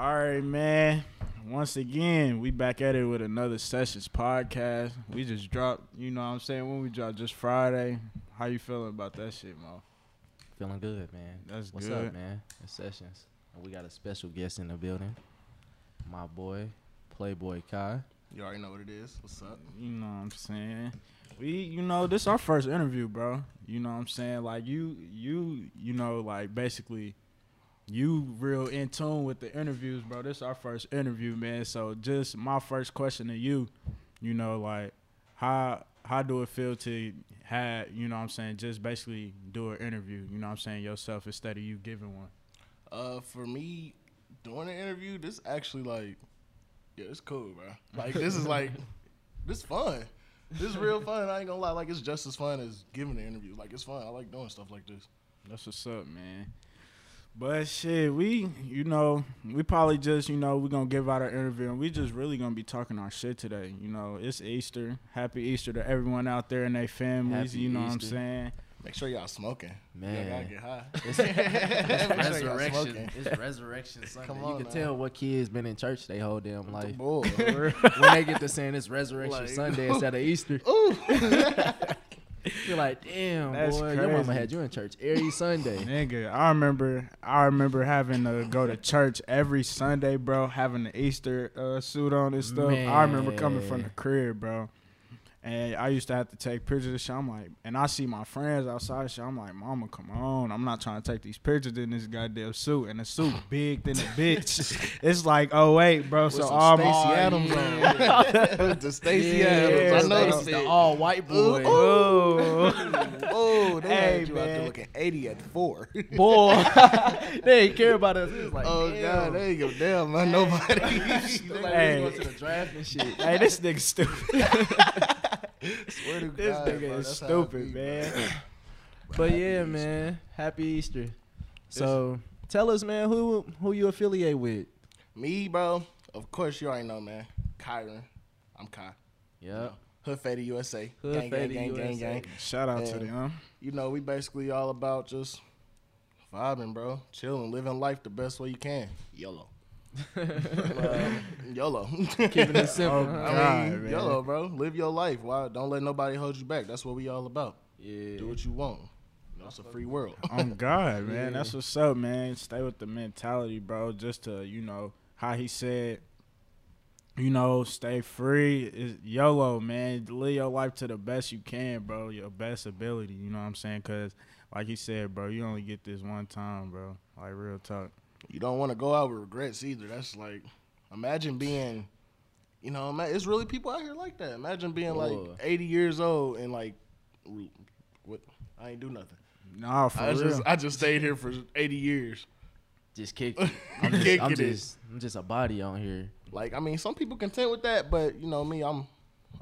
All right, man. Once again, we back at it with another Sessions podcast. We just dropped, you know what I'm saying, when we dropped just Friday. How you feeling about that shit, Mo? Feeling good, man. That's What's good. up, man? It's Sessions. And we got a special guest in the building. My boy, Playboy Kai. You already know what it is. What's up? You know what I'm saying? We, you know, this our first interview, bro. You know what I'm saying? Like you, you, you know, like basically, you real in tune with the interviews, bro. This is our first interview, man. So just my first question to you, you know, like how how do it feel to have, you know what I'm saying, just basically do an interview, you know what I'm saying, yourself instead of you giving one. Uh, for me, doing an interview, this actually like, yeah, it's cool, bro. Like this is like, this fun. This is real fun. I ain't gonna lie. Like it's just as fun as giving the interview. Like it's fun. I like doing stuff like this. That's what's up, man. But shit, we, you know, we probably just, you know, we're gonna give out our interview and we just really gonna be talking our shit today. You know, it's Easter. Happy Easter to everyone out there and their families. Happy you know what I'm saying? Make sure y'all smoking. Man. y'all gotta get high. It's, Make resurrection. smoking. It's resurrection Sunday. Come you can now. tell what kids been in church they whole damn life. Boy. when they get to saying it's resurrection Like- Sunday instead of Easter, Ooh. You're like, damn, That's boy, your mama had you in church every Sunday. Nigga, I remember I remember having to go to church every Sunday, bro, having the Easter uh, suit on and stuff. I remember coming from the Man. crib, bro. And I used to have to take pictures of shit. I'm like, and I see my friends outside of shit. I'm like, Mama, come on. I'm not trying to take these pictures in this goddamn suit. And the suit big than a bitch. it's like, oh wait, bro. So some all Stacy my Adams on. With the Stacy Yeah, Adams. I Stacy- noticed the all white boy. Oh, Oh, they Hey, had you out man. there looking 80 at four. boy, they ain't care about us. It was like, oh, damn. God. They ain't give a damn about nobody. Look like Hey. going to the draft and shit. hey, this nigga stupid. Swear to This God, nigga bro, is that's how it stupid, be, man. But yeah, man, happy Easter. So tell us, man, who who you affiliate with? Me, bro. Of course, you already know, man. Kyron. I'm Kai. Yep. Hood Faded USA. Hood gang, Faded gang, gang, gang, USA. gang. Shout out to And- them. You know, we basically all about just vibing, bro. Chilling, living life the best way you can. YOLO. Um, YOLO. Keeping it simple. Oh, huh? I mean, man. YOLO, bro. Live your life. Why? Don't let nobody hold you back. That's what we all about. Yeah. Do what you want. It's a free world. On God, man. Yeah. That's what's up, man. Stay with the mentality, bro. Just to, you know, how he said, you know, stay free. Is YOLO, man. Live your life to the best you can, bro. Your best ability. You know what I'm saying? Because, like he said, bro, you only get this one time, bro. Like, real talk. You don't want to go out with regrets either. That's like, imagine being, you know, it's really people out here like that. Imagine being like 80 years old and like, what? I ain't do nothing. Nah, for I real. just I just stayed here for 80 years. Just kick. I'm I'm just, kicking I'm it. I'm just a body on here. Like, I mean, some people content with that, but you know me, I'm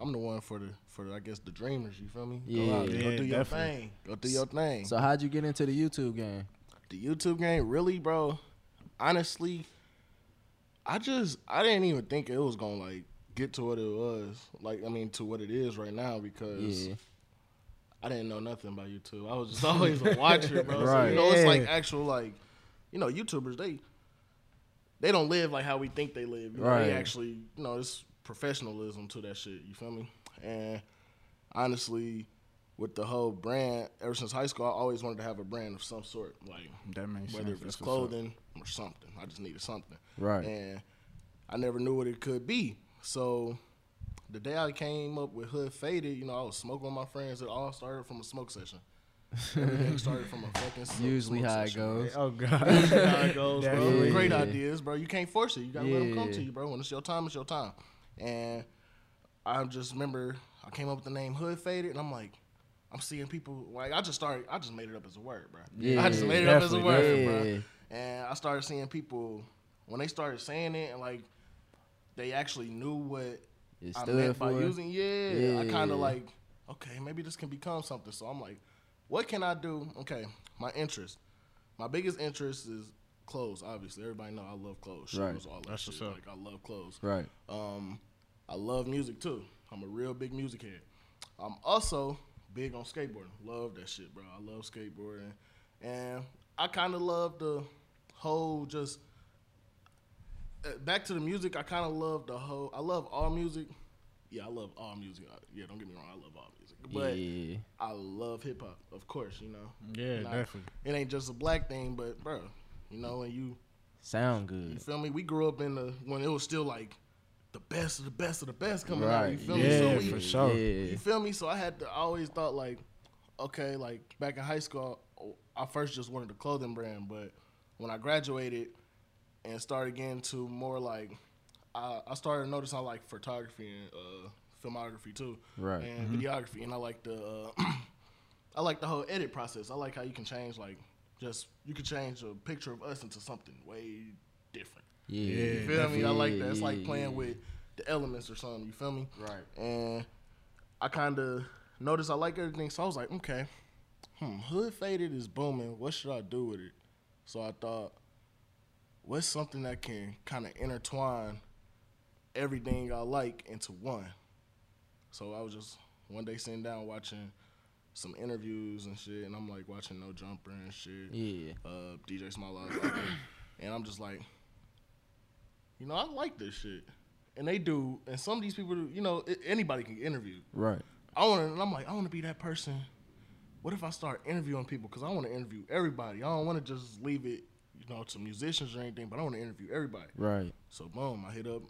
I'm the one for the for the, I guess the dreamers. You feel me? Yeah. go, out, Yeah, go do your definitely. thing. Go do your thing. So how'd you get into the YouTube game? the YouTube game, really, bro. Honestly, I just I didn't even think it was gonna like get to what it was. Like, I mean, to what it is right now because Yeah. I didn't know nothing about YouTube. I was just always a watcher, bro. So, you know, it's like actual like, you know, YouTubers they they don't live like how we think they live. You know, Right. They actually, you know, it's professionalism to that shit. You feel me? And honestly, with the whole brand, ever since high school, I always wanted to have a brand of some sort, like that makes whether sense. if it's That's clothing or something. I just needed something. Right. And I never knew what it could be. So the day I came up with Hood Faded, you know, I was smoking with my friends. It all started from a smoke session. Everything started from a fucking smoke, Usually smoke how it session. goes. Oh, God. Usually how it goes, bro. Definitely. Great ideas, bro. You can't force it. You gotta let them come to you, bro. When it's your time, it's your time. And I just remember I came up with the name Hood Faded, and I'm like, I'm seeing people like I just started. I just made it up as a word, bro. Yeah, I just made it up as a word, yeah. bro. And I started seeing people when they started saying it, and like they actually knew what I stood meant by for. using. Yeah, I kind of like, okay, maybe this can become something. So I'm like, what can I do? Okay, my interest. My biggest interest is clothes. Obviously, everybody know I love clothes, shoes, Right. all that That's shit. what's up. Like I love clothes. Right. Um, I love music too. I'm a real big music head. I'm also big on skateboarding. Love that shit, bro. I love skateboarding, and I kind of love the whole just uh, back to the music. I kind of love the whole. I love all music. Yeah, I love all music. Uh, Yeah, don't get me wrong. I love all music, but yeah. I love hip hop. Of course, you know. Yeah, Nah, definitely. It ain't just a black thing, but bro, you know, and you Sound good. you feel me? We grew up in the when it was still like the best of the best of the best coming out. You feel Yeah, me? So we, for sure. Yeah. You feel me? So I had to I always thought like, okay, like back in high school, I first just wanted a clothing brand, but when I graduated and started getting to more like, I, I started noticing I like photography and uh, filmography too, Right. and videography, and I like the, uh, I like the whole edit process. I like how you can change like, just you can change a picture of us into something way different. Yeah. You feel me? I like that. It's like playing with the elements or something. You feel me? Right. and I kind of noticed I like everything, so I was like, okay, hmm, Hood Faded is booming. What should I do with it? So I thought, what's something that can kind of intertwine everything I like into one? So I was just one day sitting down watching some interviews and shit, and I'm like watching No Jumper and shit Yeah. uh, DJ Smallz Eyes, and I'm just like, you know, I like this shit, and they do, and some of these people, do, you know, anybody can interview. Right. I want to, and I'm like, I want to be that person. What if I start interviewing people? Because I want to interview everybody. I don't want to just leave it, you know, to musicians or anything, but I want to interview everybody. Right. So boom, I hit up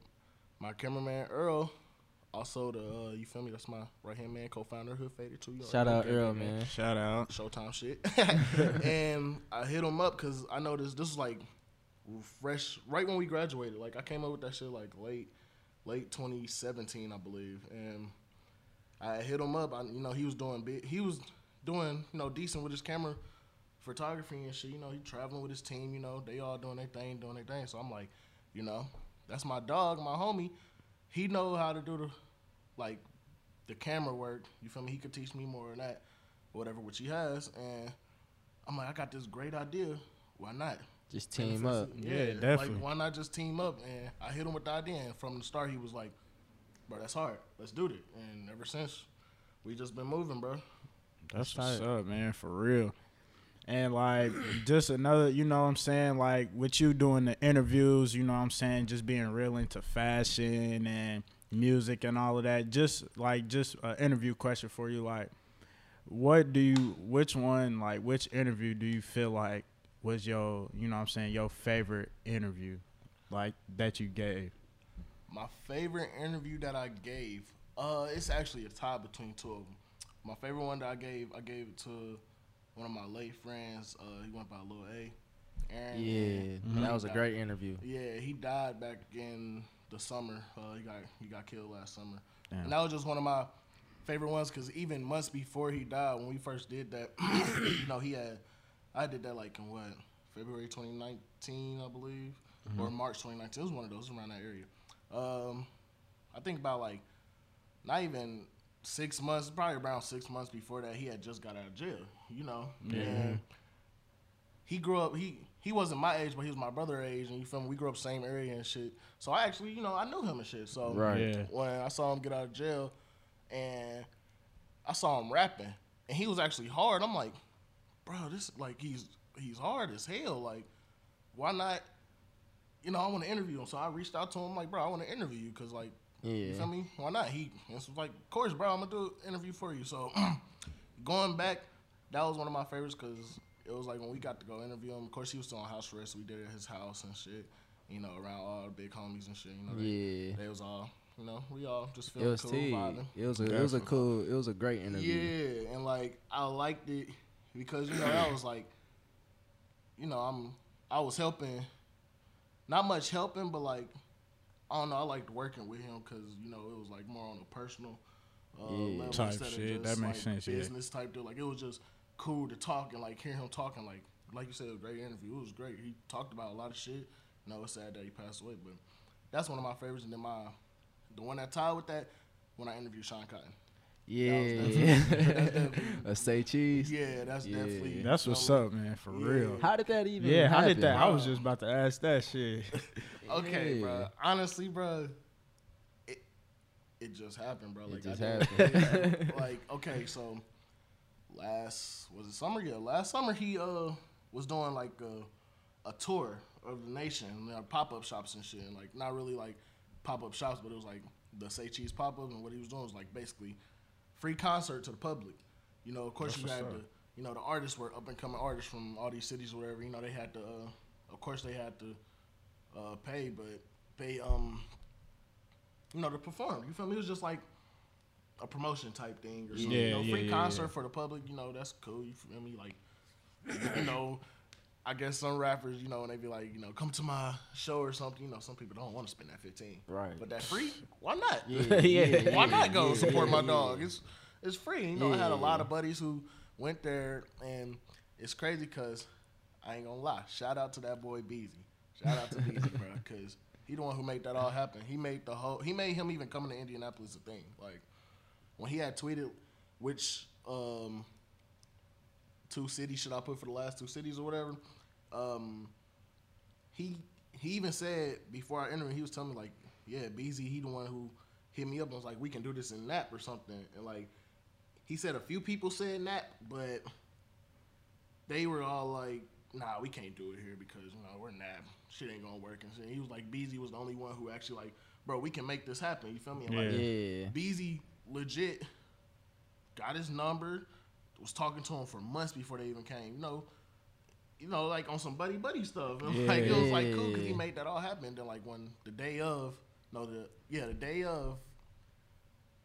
my cameraman Earl. Also, the uh, you feel me? That's my right hand man, co-founder of Hood Faded too. You Shout out Earl, gang, man. Shout out. Showtime shit. and I hit him up because I noticed this is like fresh, right when we graduated. Like I came up with that shit like late, late 2017, I believe. And I hit him up. I, you know, he was doing big. He was doing you know decent with his camera photography and shit. You know, he traveling with his team. You know, they all doing their thing, doing their thing. So I'm like, you know, that's my dog, my homie. He know how to do the like the camera work. You feel me? He could teach me more than that, whatever which he has. And I'm like, I got this great idea. Why not? Just team up. Yeah, Like, definitely. why not just team up? And I hit him with the idea. And from the start, he was like, bro, that's hard. Let's do it. And ever since, we just been moving, bro. That's That's what's up, man, for real. And like just another, you know what I'm saying, like with you doing the interviews, you know what I'm saying, just being real into fashion and music and all of that. Just like just an interview question for you like what do you which one like which interview do you feel like was your, you know what I'm saying, your favorite interview like that you gave? My favorite interview that I gave, uh, it's actually a tie between two of them. My favorite one that I gave, I gave it to one of my late friends. Uh, he went by Lil A. Aaron. Yeah. and That was a he great interview. Yeah, he died back in the summer. Uh, he got he got killed last summer, Damn. and that was just one of my favorite ones because even months before he died, when we first did that, you know, he had I did that like in what February 2019, I believe, or March 2019. It was one of those around that area. Um, I think about like not even six months, probably around six months before that, he had just got out of jail. You know, Yeah. and he grew up. He he wasn't my age, but he was my brother age, and you feel me? We grew up same area and shit. So I actually, you know, I knew him and shit. So Right. Yeah. when I saw him get out of jail, and I saw him rapping, and he was actually hard. I'm like, bro, this like he's he's hard as hell. Like, why not? You know, I want to interview him. So I reached out to him like, bro, I want to interview you because like, you Yeah. feel me? Why not? He was like, of course, bro, I'm gonna do an interview for you. So going back, that was one of my favorites because it was like when we got to go interview him. Of course, he was still on house arrest. So we did it at his house and shit. You know, around all the big homies and shit. You know, they, Yeah. they was all, you know, we all just It was cool. It was a it was a cool it was a great interview. Yeah, and like I liked it because you know I was like, you know, I'm I was helping, not much helping, but like I don't know, I liked working with him because you know it was like more on a personal uh, Yeah. level Type instead shit. of That just makes like sense, yeah. business type deal. Like it was just cool to talk and like hear him talking. Like like you said, a great interview. It was great. He talked about a lot of shit. You know, it's sad that he passed away, but that's one of my favorites. And then my the one that tied with that when I interviewed Sean Cotton. Yeah. That's definitely- a say cheese. Yeah, that's Yeah. definitely. That's what's know, up, man, for Yeah. real. How did that even Yeah, how did happen? that? I was just about to ask that shit. Okay, Yeah. bro. Honestly, bro, it it just happened, bro. It Like just I didn't- happened. like okay, so last was it summer? Yeah, last summer he uh was doing like a, a tour of the nation, and there pop up shops and shit, and like not really like pop up shops, but it was like the Say Cheese pop up, and what he was doing was like basically free concert to the public. You know, of course That's you had what's the you know the artists were up and coming artists from all these cities or whatever. You know they had to, uh, of course they had to uh, pay, but they um you know to perform. You feel me? It was just like a promotion type thing or something. you Yeah, know, yeah, free yeah, concert for the public. You know that's cool. You feel me? Like you know. I guess some rappers, you know, and they be like, you know, come to my show or something. You know, some people don't want to spend that fifteen. Right. But that free, why not? Yeah, Yeah. Why not go yeah, support my dog? It's it's free. You know, I had a lot of buddies who went there, and it's crazy because I ain't gonna lie. Shout out to that boy Beezy. Shout out to Beezy, bro, because he the one who made that all happen. He made the whole. He made him even coming to Indianapolis a thing. Like when he had tweeted which um two cities should I put for the last two cities or whatever. Um, he he even said before I entered, he was telling me like, yeah, Beezy, he the one who hit me up and was like, we can do this in Nap or something, and like he said a few people said Nap, but they were all like, nah, we can't do it here because you know we're Nap, shit ain't gonna work and shit. He was like, Beezy was the only one who actually like, bro, we can make this happen. You feel me? And, like, Yeah. Yeah. Beezy legit got his number, was talking to him for months before they even came. You know, you know, like on some buddy buddy stuff. And like it was like cool because he made that all happen. Then like when the day of, no, the yeah, the day of,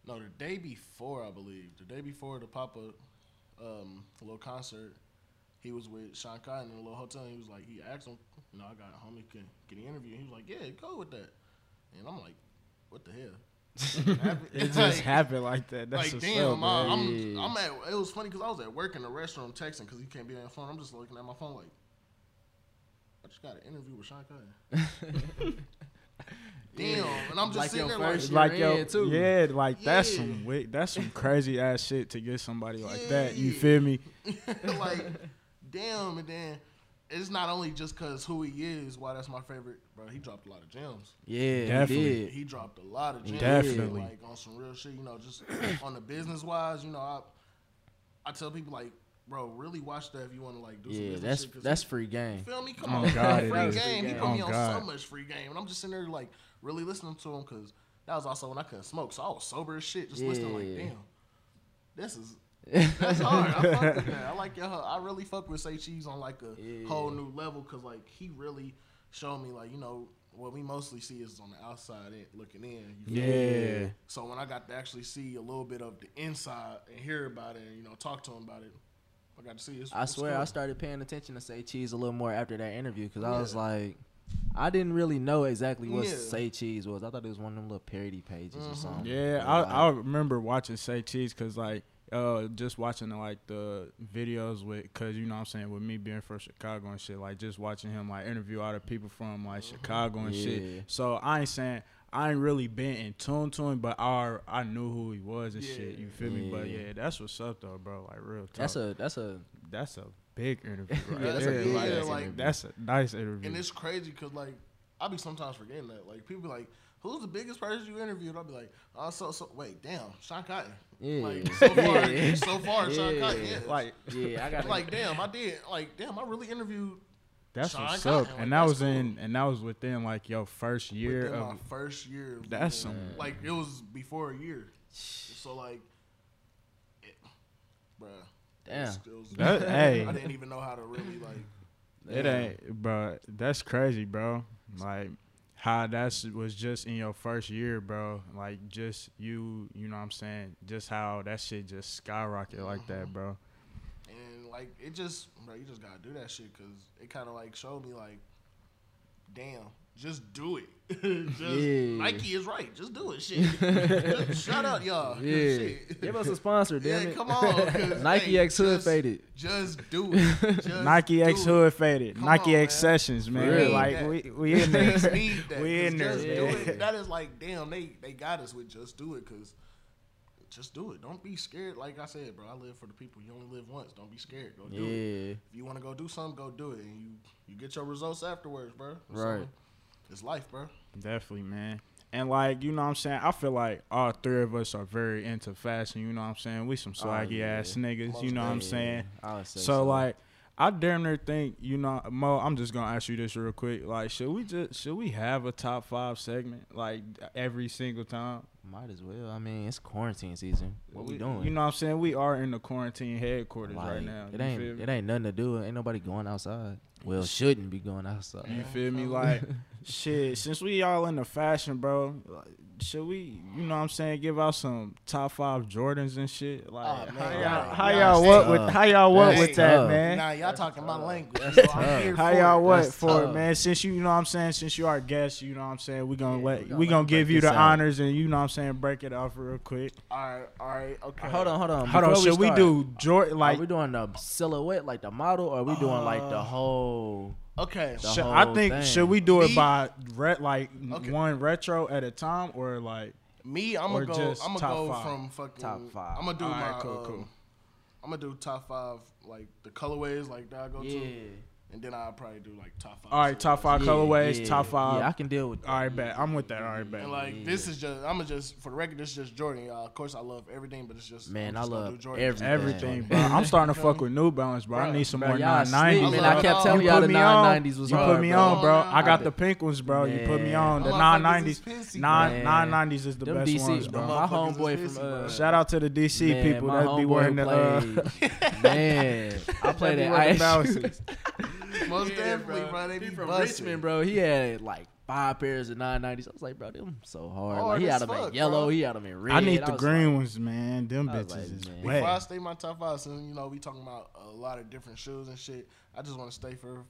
no, the day before I believe, the day before the pop up, um, little concert. He was with Sean Cotton in a little hotel. And he was like, he asked him, you know, I got a homie can get an interview. He was like, yeah, go with that. And I'm like, what the hell? It just Like, happened like that. That's like what's damn, up, I, man. I'm I'm at. It was funny because I was at work in the restroom texting because he can't be on the phone. I'm just looking at my phone like, I just got an interview with Sean Cotton. damn, and I'm just Like sitting your there like, first like You're yo, in, too. yeah, like that's some wi- that's some crazy ass shit to get somebody like that. You feel me? like, damn, and then. It's not only just cause who he is, why that's my favorite, bro. He dropped a lot of gems. Yeah, Definitely. He did. He dropped a lot of gems. Definitely. Like on some real shit, you know, just on the business wise, you know, I I tell people like, bro, really watch that if you want to like do some Yeah, business that's shit. 'cause that's free game. You feel me? Come Oh, on, God, it free is. game. He Free put me oh, on Oh, so much free game, and I'm just sitting there like really listening to him because that was also when I couldn't smoke, so I was sober as shit, just listening like, damn, this is that's hard. I fuck with that. I like your. I really fuck with Say Cheese on like a Yeah. whole new level because like he really showed me like you know what we mostly see is on the outside in, looking in. You me? Yeah. So when I got to actually see a little bit of the inside and hear about it, and you know talk to him about it, I got to see. It's, I it's swear, cool. I started paying attention to Say Cheese a little more after that interview because I was like, I didn't really know exactly what Yeah. Say Cheese was. I thought it was one of them little parody pages or Mhm. something. Yeah, I I remember watching Say Cheese because like uh just watching the, like the videos with because you know what I'm saying with me being from Chicago and shit like just watching him like interview all the people from like Chicago and Yeah. shit. So I ain't saying I ain't really been in tune to him, but I I knew who he was and shit. You feel me? But Yeah. yeah, that's what's up though, bro. Like real talk. that's a that's a that's a big interview. Right Yeah, that's a there. big like, ass like- that's a nice interview. And it's crazy because like I be sometimes forgetting that. Like people be like, "Who's the biggest person you interviewed?" I'll be like, "Oh, so so." Wait, damn, Sean Cotton. yeah. Like so far, Yeah. so far, Sean Yeah. Cotton. Yeah. like yeah, I got like damn, I did. Like damn, I really interviewed that's Sean what's Cotton, up, like, and that was cool. in and that was within like your first year within of my first year. of That's being- some- like it was before a year. So like, it, bruh. it Damn. was- it was- That- hey. I didn't even know how to really like. It Yeah. ain't, bro. That's crazy, bro. Like how that's was just in your first year, bro. Like just you, you know what I'm saying? Just how that shit just skyrocketed like that, mm-hmm. bro. And like it just, bro, you just gotta do that shit because it kind of like showed me like, damn, just do it. just Yeah. Nike is right. Just do it, shit. Just shut up, y'all. Yeah, Shit. give us a sponsor, damn yeah, it. come on. Nike hey, X Hood just- faded. Just do it. Just Nike do X it. Hood faded. Come Nike on, X man. Sessions, man. real. Like That- we we in there. Just need that. we 'cause in there. Just do it. That is like, damn, they they got us with just do it because. Just do it. Don't be scared. Like I said, bro, I live for the people. You only live once. Don't be scared. Go do it. Yeah, If you want to go do something, go do it, and you you get your results afterwards, bro. Right. It's life, bro. Definitely, man. And like, you know what I'm saying? I feel like all three of us are very into fashion, you know what I'm saying? We some oh, swaggy yeah. ass niggas, you know what I'm saying? Would say So, like I damn near think you know Mo. I'm just gonna ask you this real quick. Like, should we just should we have a top five segment like every single time? Might as well. I mean, it's quarantine season. What we, doing? You know what I'm saying? We are in the quarantine headquarters right now. It ain't. It ain't nothing to do. Ain't nobody going outside. Well, shouldn't be going outside. You feel me? Like, shit. Since we all in the fashion, bro, should we? You know what I'm saying? Give out some top five Jordans and shit. Like, Oh, man, how y'all- y'all, y'all y'all what with how y'all what with that, tough. man? Nah, y'all talking my language. That's so I'm here How y'all it. what That's for it, tough. man? Since you, you know what I'm saying, since you are guest, you know what I'm saying, we're gonna Yeah, let we we gonna gonna, give you the out. honors and you know what I'm saying, break it off real quick. All right, all right, okay. Hold on, hold on. Hold on, Before should we, start, do Jordan Like, like are we doing the silhouette, like the model, or are we doing like the Uh, whole? Okay, should, I think thing. should we do it Me- by re- like Okay. one retro at a time or like me, I'm gonna go. just I'm gonna go five? from fucking Top five. I'm gonna do All my. right, cool, um, cool. I'm gonna do top five, like the colorways, like that I go Yeah. to, and then I'll probably do like top five. all right, top five Yeah, colorways, yeah, top five. Yeah, I can deal with. That. all right, bet. I'm with that. All right, bet. And like Yeah. this is just, I'm gonna just for the record, this is just Jordan. Y'all. Of course, I love everything, but it's just Man, I'm just I love Jordan. everything. Everything, bro. I'm starting to fuck with New Balance, bro. I need some Bro, more 990s. sleep, man. I kept telling You y'all put the me on. 990s was You hard. put me bro. on, bro. Come I got the pink ones, bro. You put me on. The Them nine motherfuckers nineties, is pissy, nine nine nineties is the Them best DC, ones, bro. bro. My homeboy from uh. Shout out to the DC people my that be homeboy wearing the. Uh, played- man, I played be Most Yeah, definitely, bro. They He be from busting. Richmond, bro. He had like five pairs of 990s. I was like, bro, them so hard. Hard like, he as had them fuck, in yellow. bro. He had them in red. I need the was green like, ones, man. Them bitches like, is man. Before I stay my top five, since you know we talking about a lot of different shoes and shit, I just want to stay for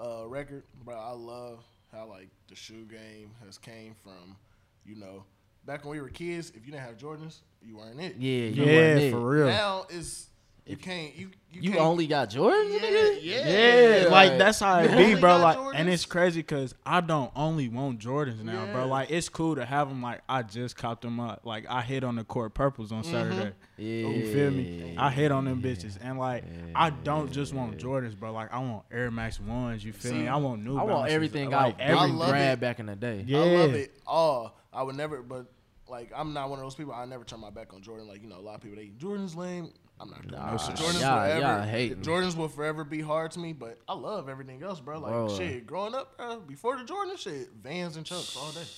uh, record, bro. I love how like the shoe game has came from, you know, back when we were kids. If you didn't have Jordans, you weren't it. Yeah, you Yeah, wasn't it. for real. Now it's you can't you you, You can't, only got Jordans, yeah nigga? yeah Yeah, like Right. that's how it be, bro. got Like, and it's crazy because I don't only want Jordans now, Yeah. bro. Like, it's cool to have them. Like, I just copped them up. Like, I hit on the court purples on mm-hmm. Saturday. Yeah. You feel me? I hit on them bitches, and like, I don't just want Jordans, bro. Like, I want Air Max ones. You feel See, me? I want New I want Balances, everything like, I, I every love grab it. back in the day. Yeah. I love it all. I would never, but like I'm not one of those people. I never turn my back on Jordan. Like you know, a lot of people they Jordan's lame. I'm not doing Nah, that. sir. Jordans y'all- forever. y'all hating. Jordans will forever be hard to me, but I love everything else, bro. Like Bro. shit, growing up, bro, before the Jordan shit, Vans and Chucks all day.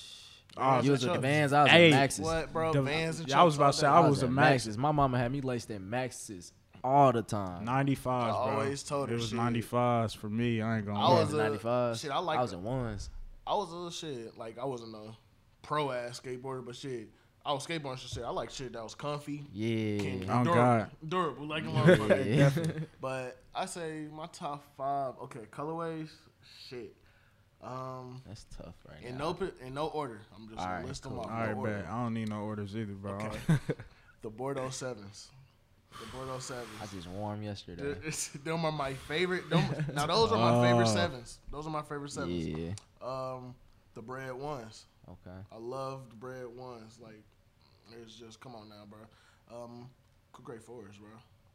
Oh, you was and with the Vans, I was Hey, with Maxes. What, bro? The- Vans and yeah, I was about to say, day. I I was a at Max. Maxes. My mama had me laced in Maxes all the time. 95s, I bro. always told her it was shit. 95s for me. I ain't gonna. I was a- 95. shit, I like I was the- in ones. I was a little shit. Like I wasn't a pro ass skateboarder, but shit, I was skateboarding shit. I like shit that was comfy. Yeah. Can Oh, durable, God. durable like a motherfucker. Yeah. But I say my top five. Okay, colorways. Shit. Um, That's tough right in now. no in no order. I'm just All gonna right, list them cool. off. All no right, order. bet. I don't need no orders either, bro. Okay. The Bordeaux sevens. The Bordeaux sevens. I just warm yesterday. Th- them are my favorite. Them, now those are my favorite Oh. sevens. Those are my favorite sevens. Yeah. Um, the bred ones. Okay. I love the bred ones. Like, it's just come on now, bro. Um, great fours, bro.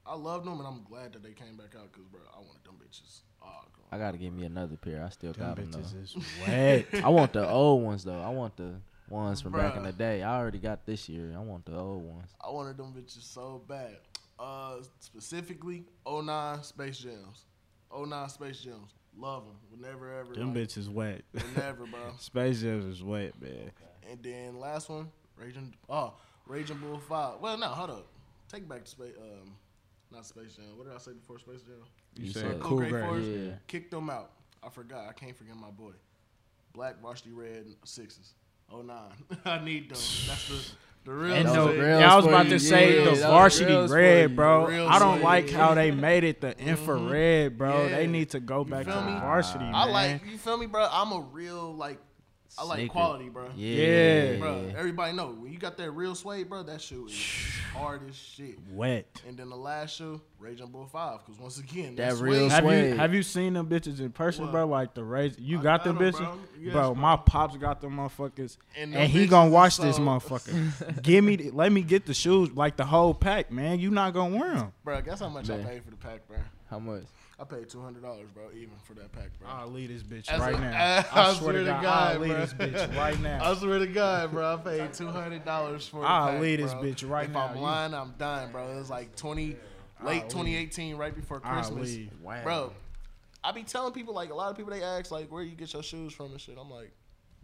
I love them, and I'm glad that they came back out because, bro, I wanted them bitches. Oh, come I gotta give me another pair. I still Them got them bitches though. is wet. I want the old ones though. I want the ones from back in the day. I already got this year. I want the old ones. I wanted them bitches so bad. Uh, specifically, 09 Space Jams. 09 Space Jams. Love them. Would never ever. Them like, bitches wet. would never, bro. Space Jams is wet, man. And then last one, Raging. Oh, Raging Bull Five. Well, no, hold up. Take back to space. Um, not Space Jam. What did I say before Space Jam? You, You said said cool Great grade. Force. Yeah. Kicked them out. I forgot. I can't forget my boy. Black varsity red sixes. Oh nine. I need them. That's the the real. And Those no, yeah, I was about to say Yeah, the varsity grills red, bro. Real I don't shit. like how they made it the infrared, bro. Yeah. They need to go back to feel me? varsity, I man. like you. Feel me, bro? I'm a real like. I like Sneaker. quality, bro. Yeah. Bro, everybody know when you got that real suede, bro. That shoe is hard as shit. wet. And then the last shoe, Raging Bull Five, because once again, That that, real suede, Have you have you seen them bitches in person, What? bro? Like the raise, you I got got them 'em, bitches, bro. Yes, bro. bro. My pops got them motherfuckers, And and, he gonna is watch this motherfucker. Give me, the, let me get the shoes, like the whole pack, man. You not gonna wear them. bro. Guess how much Man. I paid for the pack, bro? How much? I paid two hundred dollars, bro, even for that pack, bro. I'll leave this bitch As right a- now. I I swear to God, God, I'll leave this bitch right now. I swear to God, bro, I paid two hundred dollars for. The I'll pack, leave this bro. bitch right if now. I'm You- lying, I'm dying, bro. It was like twenty. late I'll 2018, right before Christmas. Wow. Bro, I be telling people like a lot of people they ask like where you get your shoes from and shit. I'm like,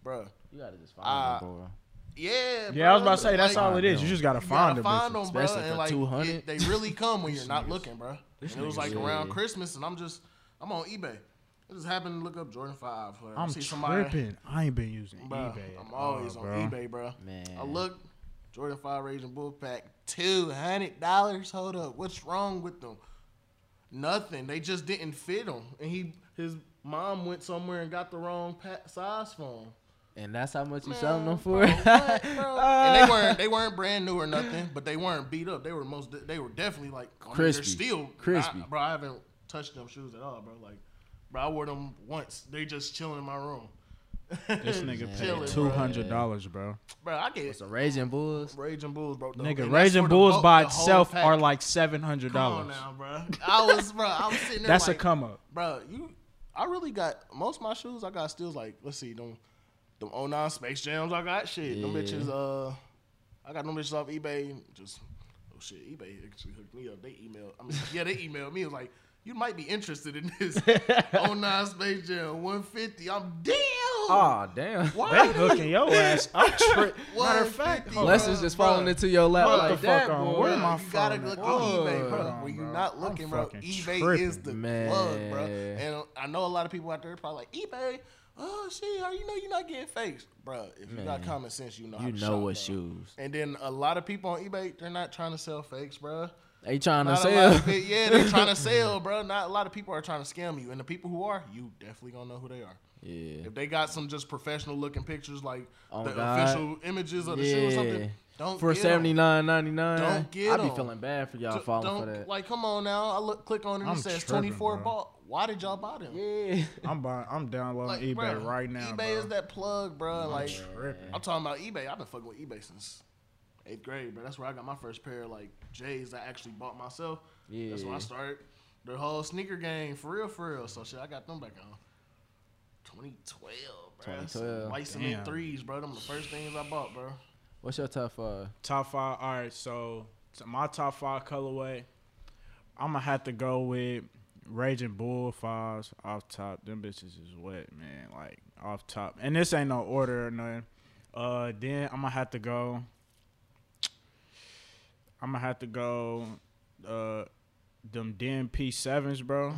bro, you gotta just find Uh, them, bro. Yeah, Yeah, I was about to say that's like, all it is. You just gotta You find gotta them. find bitches. them, bro. Especially And for like 200. it- they really come when you're not looking, bro. This And it was like Yeah. around Christmas, and I'm just I'm on eBay. I just happened to look up Jordan Five. Like, I'm see somebody, tripping. I ain't been using bro. eBay. I'm always all, on bro. eBay, bro. Man. I look Jordan Five Raging Bull Pack, two hundred dollars. Hold up, what's wrong with them? Nothing. They just didn't fit him, and he his mom went somewhere and got the wrong pa- size for him. And that's how much you Man, selling them bro, for? what, bro? and they weren't they weren't brand new or nothing, but they weren't beat up. They were most they were definitely like I mean, Crispy. They're still Crispy. I, bro, I haven't touched them shoes at all, bro. Like, bro, I wore them once. They just chilling in my room. This nigga paid two hundred dollars, bro. Bro, I get Some Raging Bulls. Raging Bulls, bro. The- Nigga, and Raging Bulls bulk- by itself pack. are like seven hundred Come on dollars. now, bro. I was, bro. I was sitting there. That's like, a come up. bro. You, I really got most of my shoes. I got still like, let's see, them, them 09 Space Jams. I got shit. Them bitches. Uh, I got them bitches off eBay. Just oh shit, eBay actually hooked me up. They emailed. I mean, yeah, they emailed me. It was like, you might be interested in this 09 Space Jam 150. I'm damn. Oh damn. Why They hooking your ass. I'm tri- Matter of fact, bro. Unless it's just Bro. falling into your lap Bro, like what the that, fuck on? boy. Where my you gotta look at? eBay, bro. on, when you're bro. not I'm looking, bro, eBay tripping. is the Man. plug, bro. And I know a lot of people out there probably like eBay. Oh shit, how you know you're not getting fakes, bro? If you got Man. common sense, you know. how You to know shop, what bro. shoes. And then a lot of people on eBay, they're not trying to sell fakes, bro. They trying to Not a lot sell. of yeah, they're trying to sell, bro. Not a lot of people are trying to scam you, and the people who are, you definitely gonna know who they are. Yeah. If they got some just professional looking pictures, like Oh, the God. official images of the shoe or something, don't For get 'em. seventy nine ninety nine. Don't get I be 'em. feeling bad for y'all Don't- falling for that. Like, come on now. I look, click on it. and It says 24 bro. bought. Why did y'all buy them? yeah. I'm buying. I'm downloading Like, eBay bro, right now, eBay bro. is that plug, bro. Like, tripping. I'm talking about eBay. I've been fucking with eBay since eighth grade, bro. That's where I got my first pair of like J's I actually bought myself. Yeah, that's when I started the whole sneaker game for real, for real. So shit, I got them back on. 2012, bro. 2012. White cement Damn. threes, bro. Them the first things I bought, bro. What's your top five? Top five. All right, so, so my top five colorway. I'm gonna have to go with Raging Bull fives off top. Them bitches is wet, man. Like off top, and this ain't no order or nothing. Uh, then I'm gonna have to go. I'm gonna have to go. Uh, them DMP sevens, bro.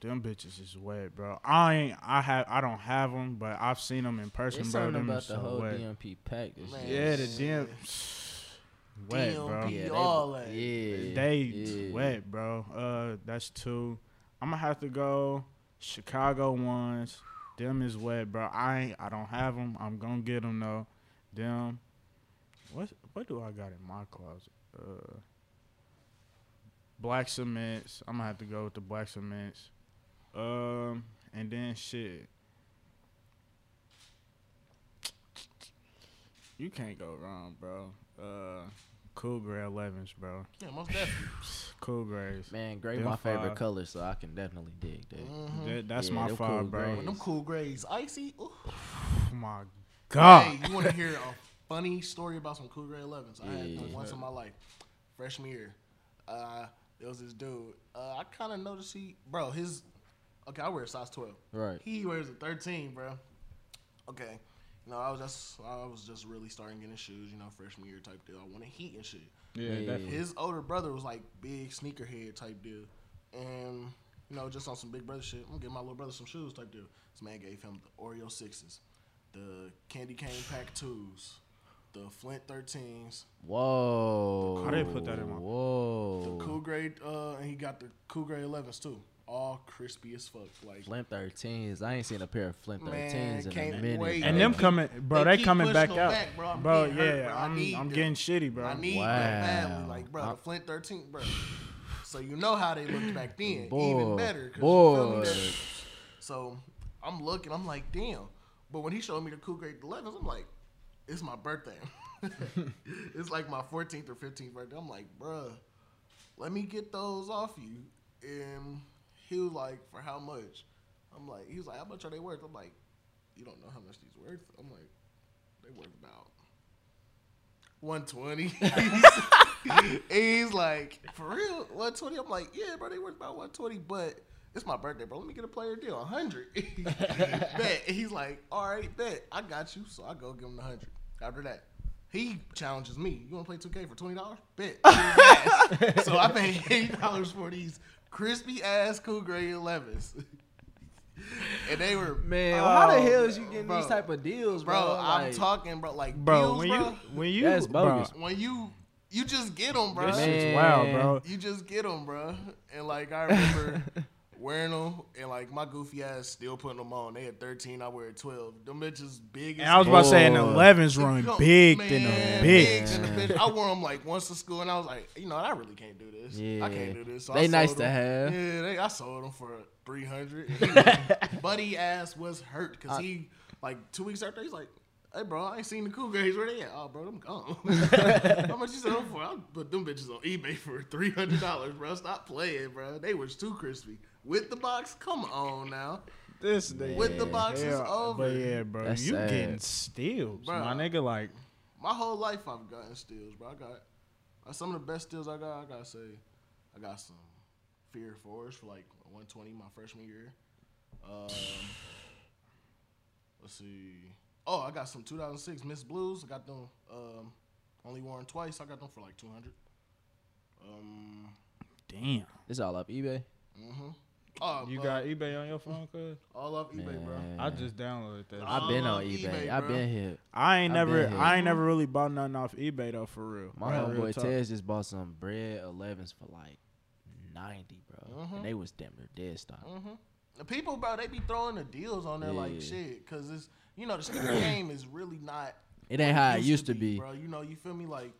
Them bitches is wet, bro. I ain't. I have. I don't have them, but I've seen them in person, It's bro. something Them about the so whole wet. DMP pack. This Man. year. Yeah, the DM. Wet, bro. DMP. Yeah, they, all that. Yeah. They yeah. wet, bro. Uh, that's two. I'm gonna have to go Chicago ones. Them is wet, bro. I ain't, I don't have them. I'm gonna get them though. Them. What what do I got in my closet? Uh, black cements. I'm gonna have to go with the black cements. Um, and then shit. You can't go wrong, bro. Uh, cool gray 11s, bro. Yeah, most definitely. Cool grays. Man, gray Them my favorite color, so I can definitely dig that. Mhm. That, that's Yeah, my them five, cool bro. grays. When them cool grays, icy. Ooh. Oh my god. Hey, you want to hear a funny story about some Cool Gray 11s? I had them once in my life. Freshman year. Uh, there was this dude. Uh, I kind of noticed he, bro, his, okay, I wear a size 12. Right. He wears a 13, bro. Okay. You know, I was just, I was just really starting getting shoes, you know, freshman year type deal. I wanted heat and shit. Yeah, Yeah. definitely. His older brother was like big sneakerhead type deal, and you know just on some big brother shit. I'm gonna give my little brother some shoes type deal. This man gave him the Oreo sixes, the Candy Cane Pack twos, the Flint thirteens, Whoa. How they put that in my- Whoa. the Cool Gray, uh, and he got the Cool Gray elevens too. All crispy as fuck. Like Flint 13s. I ain't seen a pair of Flint 13s in a minute. wait. and them coming, bro. they They, coming back them out, back, bro. I'm bro. getting yeah, hurt, bro. I I'm, need I'm them. getting shitty, bro. I need Wow. that badly. Like, bro, I- the Flint 13, bro. So you know how they looked back then. Boy, Even better. 'cause you boy. feel me? That- So I'm looking, I'm like, damn. But when he showed me the Cool Gray 11s, I'm like, it's my birthday. it's like my 14th or 15th birthday. I'm like, bruh, let me get those off you. And he was like, for how much? I'm like, he was like, how much are they worth? I'm like, you don't know how much these worth? I'm like, they worth about 120. he's like, for real, 120? I'm like, yeah, bro, they worth about 120, but it's my birthday, bro. Let me get a player deal, 100. bet. He's like, all right, bet. I got you. So I go give him the 100. After that, he challenges me. You want to play 2K for $20? Bet. so I paid $80 for these crispy ass Cool Gray 11s. and they were Man, how the hell is you getting bro. these type of deals, bro. bro? I'm Like, talking, bro. Like bro, deals, when bro. you when you That's bro, bogus. when you you just get them, bro. This Man. shit's wild, bro. You just get them, bro. And like I remember wearing them, and like my goofy ass still putting them on. They had 13, I wear 12. Them bitches big. as And I was about to say, and the Boy. 11s They run come- big man, than the big than the bitch. I wore them like once to school, and I was like, you know, I really can't do this. I Yeah. can't do this. So They I nice sold to have. Yeah, they, I sold them for three hundred. Buddy ass was hurt because he like two weeks after he's like. Hey bro, I ain't seen the cool guys. Where they at? Oh bro, them gone. How much you sell them for? I'll put them bitches on eBay for three hundred dollars, bro. Stop playing, bro. They was too crispy. With the box, come on now. This nigga. With the box is over. But yeah, bro, That's you sad. getting steals, Bruh. my nigga. Like, My whole life I've gotten steals, bro. I got uh, some of the best steals I got. I gotta say, I got some Fear Fours for like 120 my freshman year. Um, let's see. Oh, I got some 2006 Miss Blues. I got them um, only worn twice. I got them for like 200. Um, damn, It's all up eBay. hmm Oh, you uh, got eBay on your phone, cuz? all off eBay, bro. I just downloaded that. I- I've been on on eBay. eBay, I've been here. I ain't I never. I ain't never really bought nothing off eBay though, for real. My Real homeboy. Tez just bought some bred 11s for like 90, bro. Mhm. And they was damn near dead stock. Mm-hmm. The people, bro, they be throwing the deals on there like shit, cause it's you know the sneaker game is really not. It ain't what how it used to be. bro. You know, you feel me? Like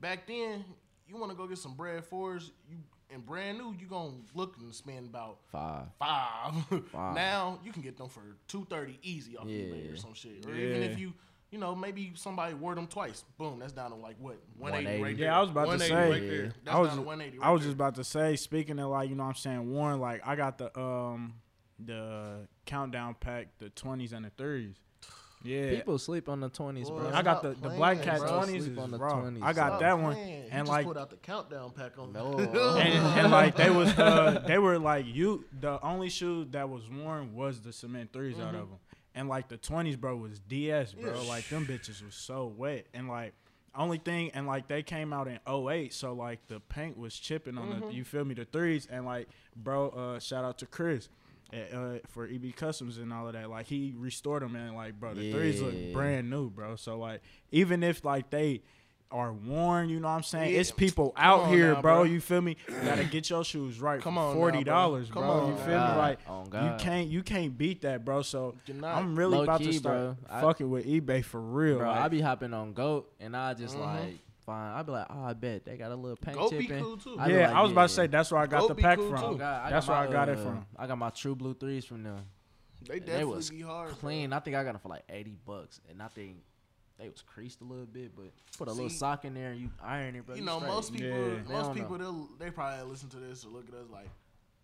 back then, you want to go get some bred fours, you and brand new, you gonna look and spend about Five. five. Five. now you can get them for two thirty easy off eBay or some shit, or even if you. You know, maybe somebody wore them twice. Boom, that's down to like what? 180 right 180. there. Yeah, I was about to say. Right there. That's I was, down to 180 I was there. just about to say. Speaking of like, you know, what I'm saying Warren. Like, I got the um the countdown pack, the twenties and the thirties. Yeah, People sleep on the 20s, bro. I got the, the black cat twenties Sleep on the 20s, I got that one, playing. You and just like put out the countdown pack on. No. and, and like they was uh they were like you the only shoe that was worn was the cement 3s out of them and like the 20s bro was ds bro. Yeah. like them bitches was so wet. And like only thing and like they came out in 08 so like the paint was chipping on the you feel me the threes. And like bro uh shout out to chris at, uh, for EB Customs and all of that, like he restored them and like, bro, the threes look brand new, bro. So like, even if like they are worn, you know what I'm saying? Yeah. It's people out here, now, bro. bro. You feel me? You gotta get your shoes right. Come on forty dollars, bro. bro. Come on You now. feel me? God. Like On you can't you can't beat that, bro. So I'm really Low about to start bro. I- fucking with eBay for real. Bro, like, I be hopping on Goat and I just Mhm. like fine. I'd be like, oh, I bet they got a little paint Goat chip be in. cool, too. I be yeah, like, I was about to say that's where I got Goat the pack cool, from. too. God, I that's got where my, I got it uh, from. I got my True Blue threes from them. They And definitely they was be hard. bro. clean. I think I got them for like eighty bucks, and I think they was creased a little bit, but put a little sock in there and you iron it, bro. You know, straight. most people, Yeah. They most don't people, know. they'll they probably listen to this or look at us like,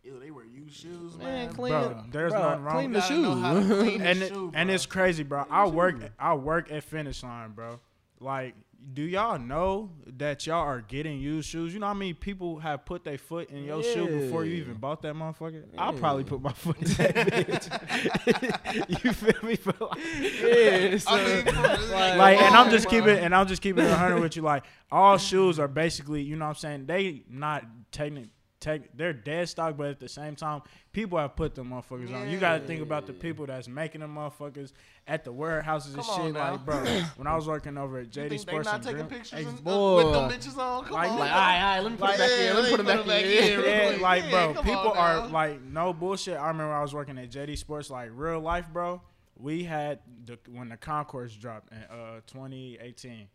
ew, they wear used shoes, man, man. clean. Bro, there's bro, nothing wrong Clean with the You gotta know how to shoe. the and it, shoe, and it's crazy, bro. I work I work at Finish Line, bro. Like, do y'all know that y'all are getting used shoes? You know how many people have put their foot in your shoe before you even bought that motherfucker? I'll probably put my foot in that bitch. you feel me? But like, yeah, so, I mean, like, like, and I'm oh just keeping and I'm just keeping it 100 with you. Like, all shoes are basically, you know what I'm saying? They not technic Tech, they're dead stock, but at the same time, people have put them motherfuckers on. You got to think about the people that's making them motherfuckers at the warehouses and Come on shit. now. Like, bro, when I was working over at JD think they Sports, not and taking Grim- pictures Hey, uh, boy. with them bitches on? Come Like- on, like, all right, all right, let me put Like, it back yeah, in. Let me put it back in. real yeah, like bro, come people on are like no bullshit. I remember I was working at JD Sports, like real life, bro. We had the when the Concords dropped in uh 2018.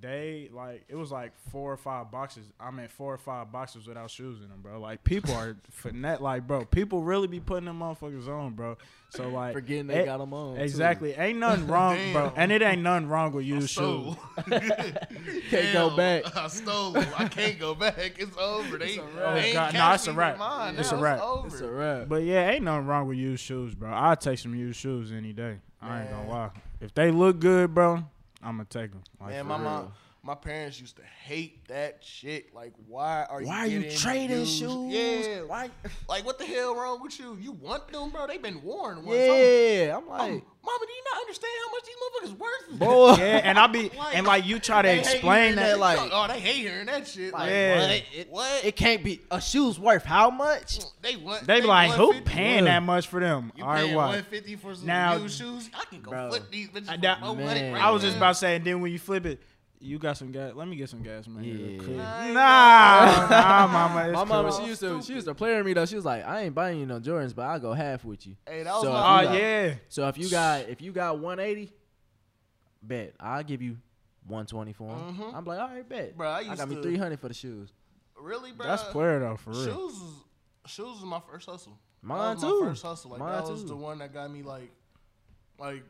They like it was like four or five boxes. I mean four or five boxes without shoes in them, bro. Like people are finette, like bro. People really be putting them motherfuckers on, bro. So like Forgetting they eh, got them on. too. Exactly, ain't nothing wrong, bro, and it ain't nothing wrong with I used shoes. Can't go back. I stole them. I can't go back. It's over. They, It's a they wrap. ain't Oh, God, no, it's a me wrap. with mine. It's Now a wrap. over. It's a wrap. But yeah, ain't nothing wrong with used shoes, bro. I'll take some used shoes any day. I ain't gonna lie. If they look good, bro, I'm gonna take them. Like, Man, my real. mom, My parents used to hate that shit. Like, why are you? Why are you trading used- shoes? Yeah, Why? like what the hell wrong with you? You want them, bro? They've been worn. Once. Yeah, I'm I'm, like, I'm- Mama, do you not understand how much these motherfuckers worth? boy. Yeah, and I be and like you try to explain that, that, like like- oh, they hate hearing that shit. Like, Like, Yeah. what? It, What? It can't be a shoe's worth how much? Mm, they want. they be like, who 150. paying that much for them? You All right, paying what? one fifty for some Now- new shoes? I can go Bro. flip these bitches I for doubt- four Man. I was just about to say, and then when you flip it, you got some gas. Let me get some gas, man. Yeah. Nah, Nah, nah, mama. It's My mama, cool. she used to, she used to play with me though. She was like, I ain't buying you no Jordans, but I'll go half with you. Hey, that was So my. if Oh you got- yeah. So if you got, if you got 180, bet I'll give you 120 for them. Mhm. I'm like, all right, bet. Bro, I I, used got me 300 for the shoes. really, bro. That's player though, for real. Shoes, is, shoes is my first hustle. Mine that was too. My first hustle. Like Mine that was too. the one that got me like, like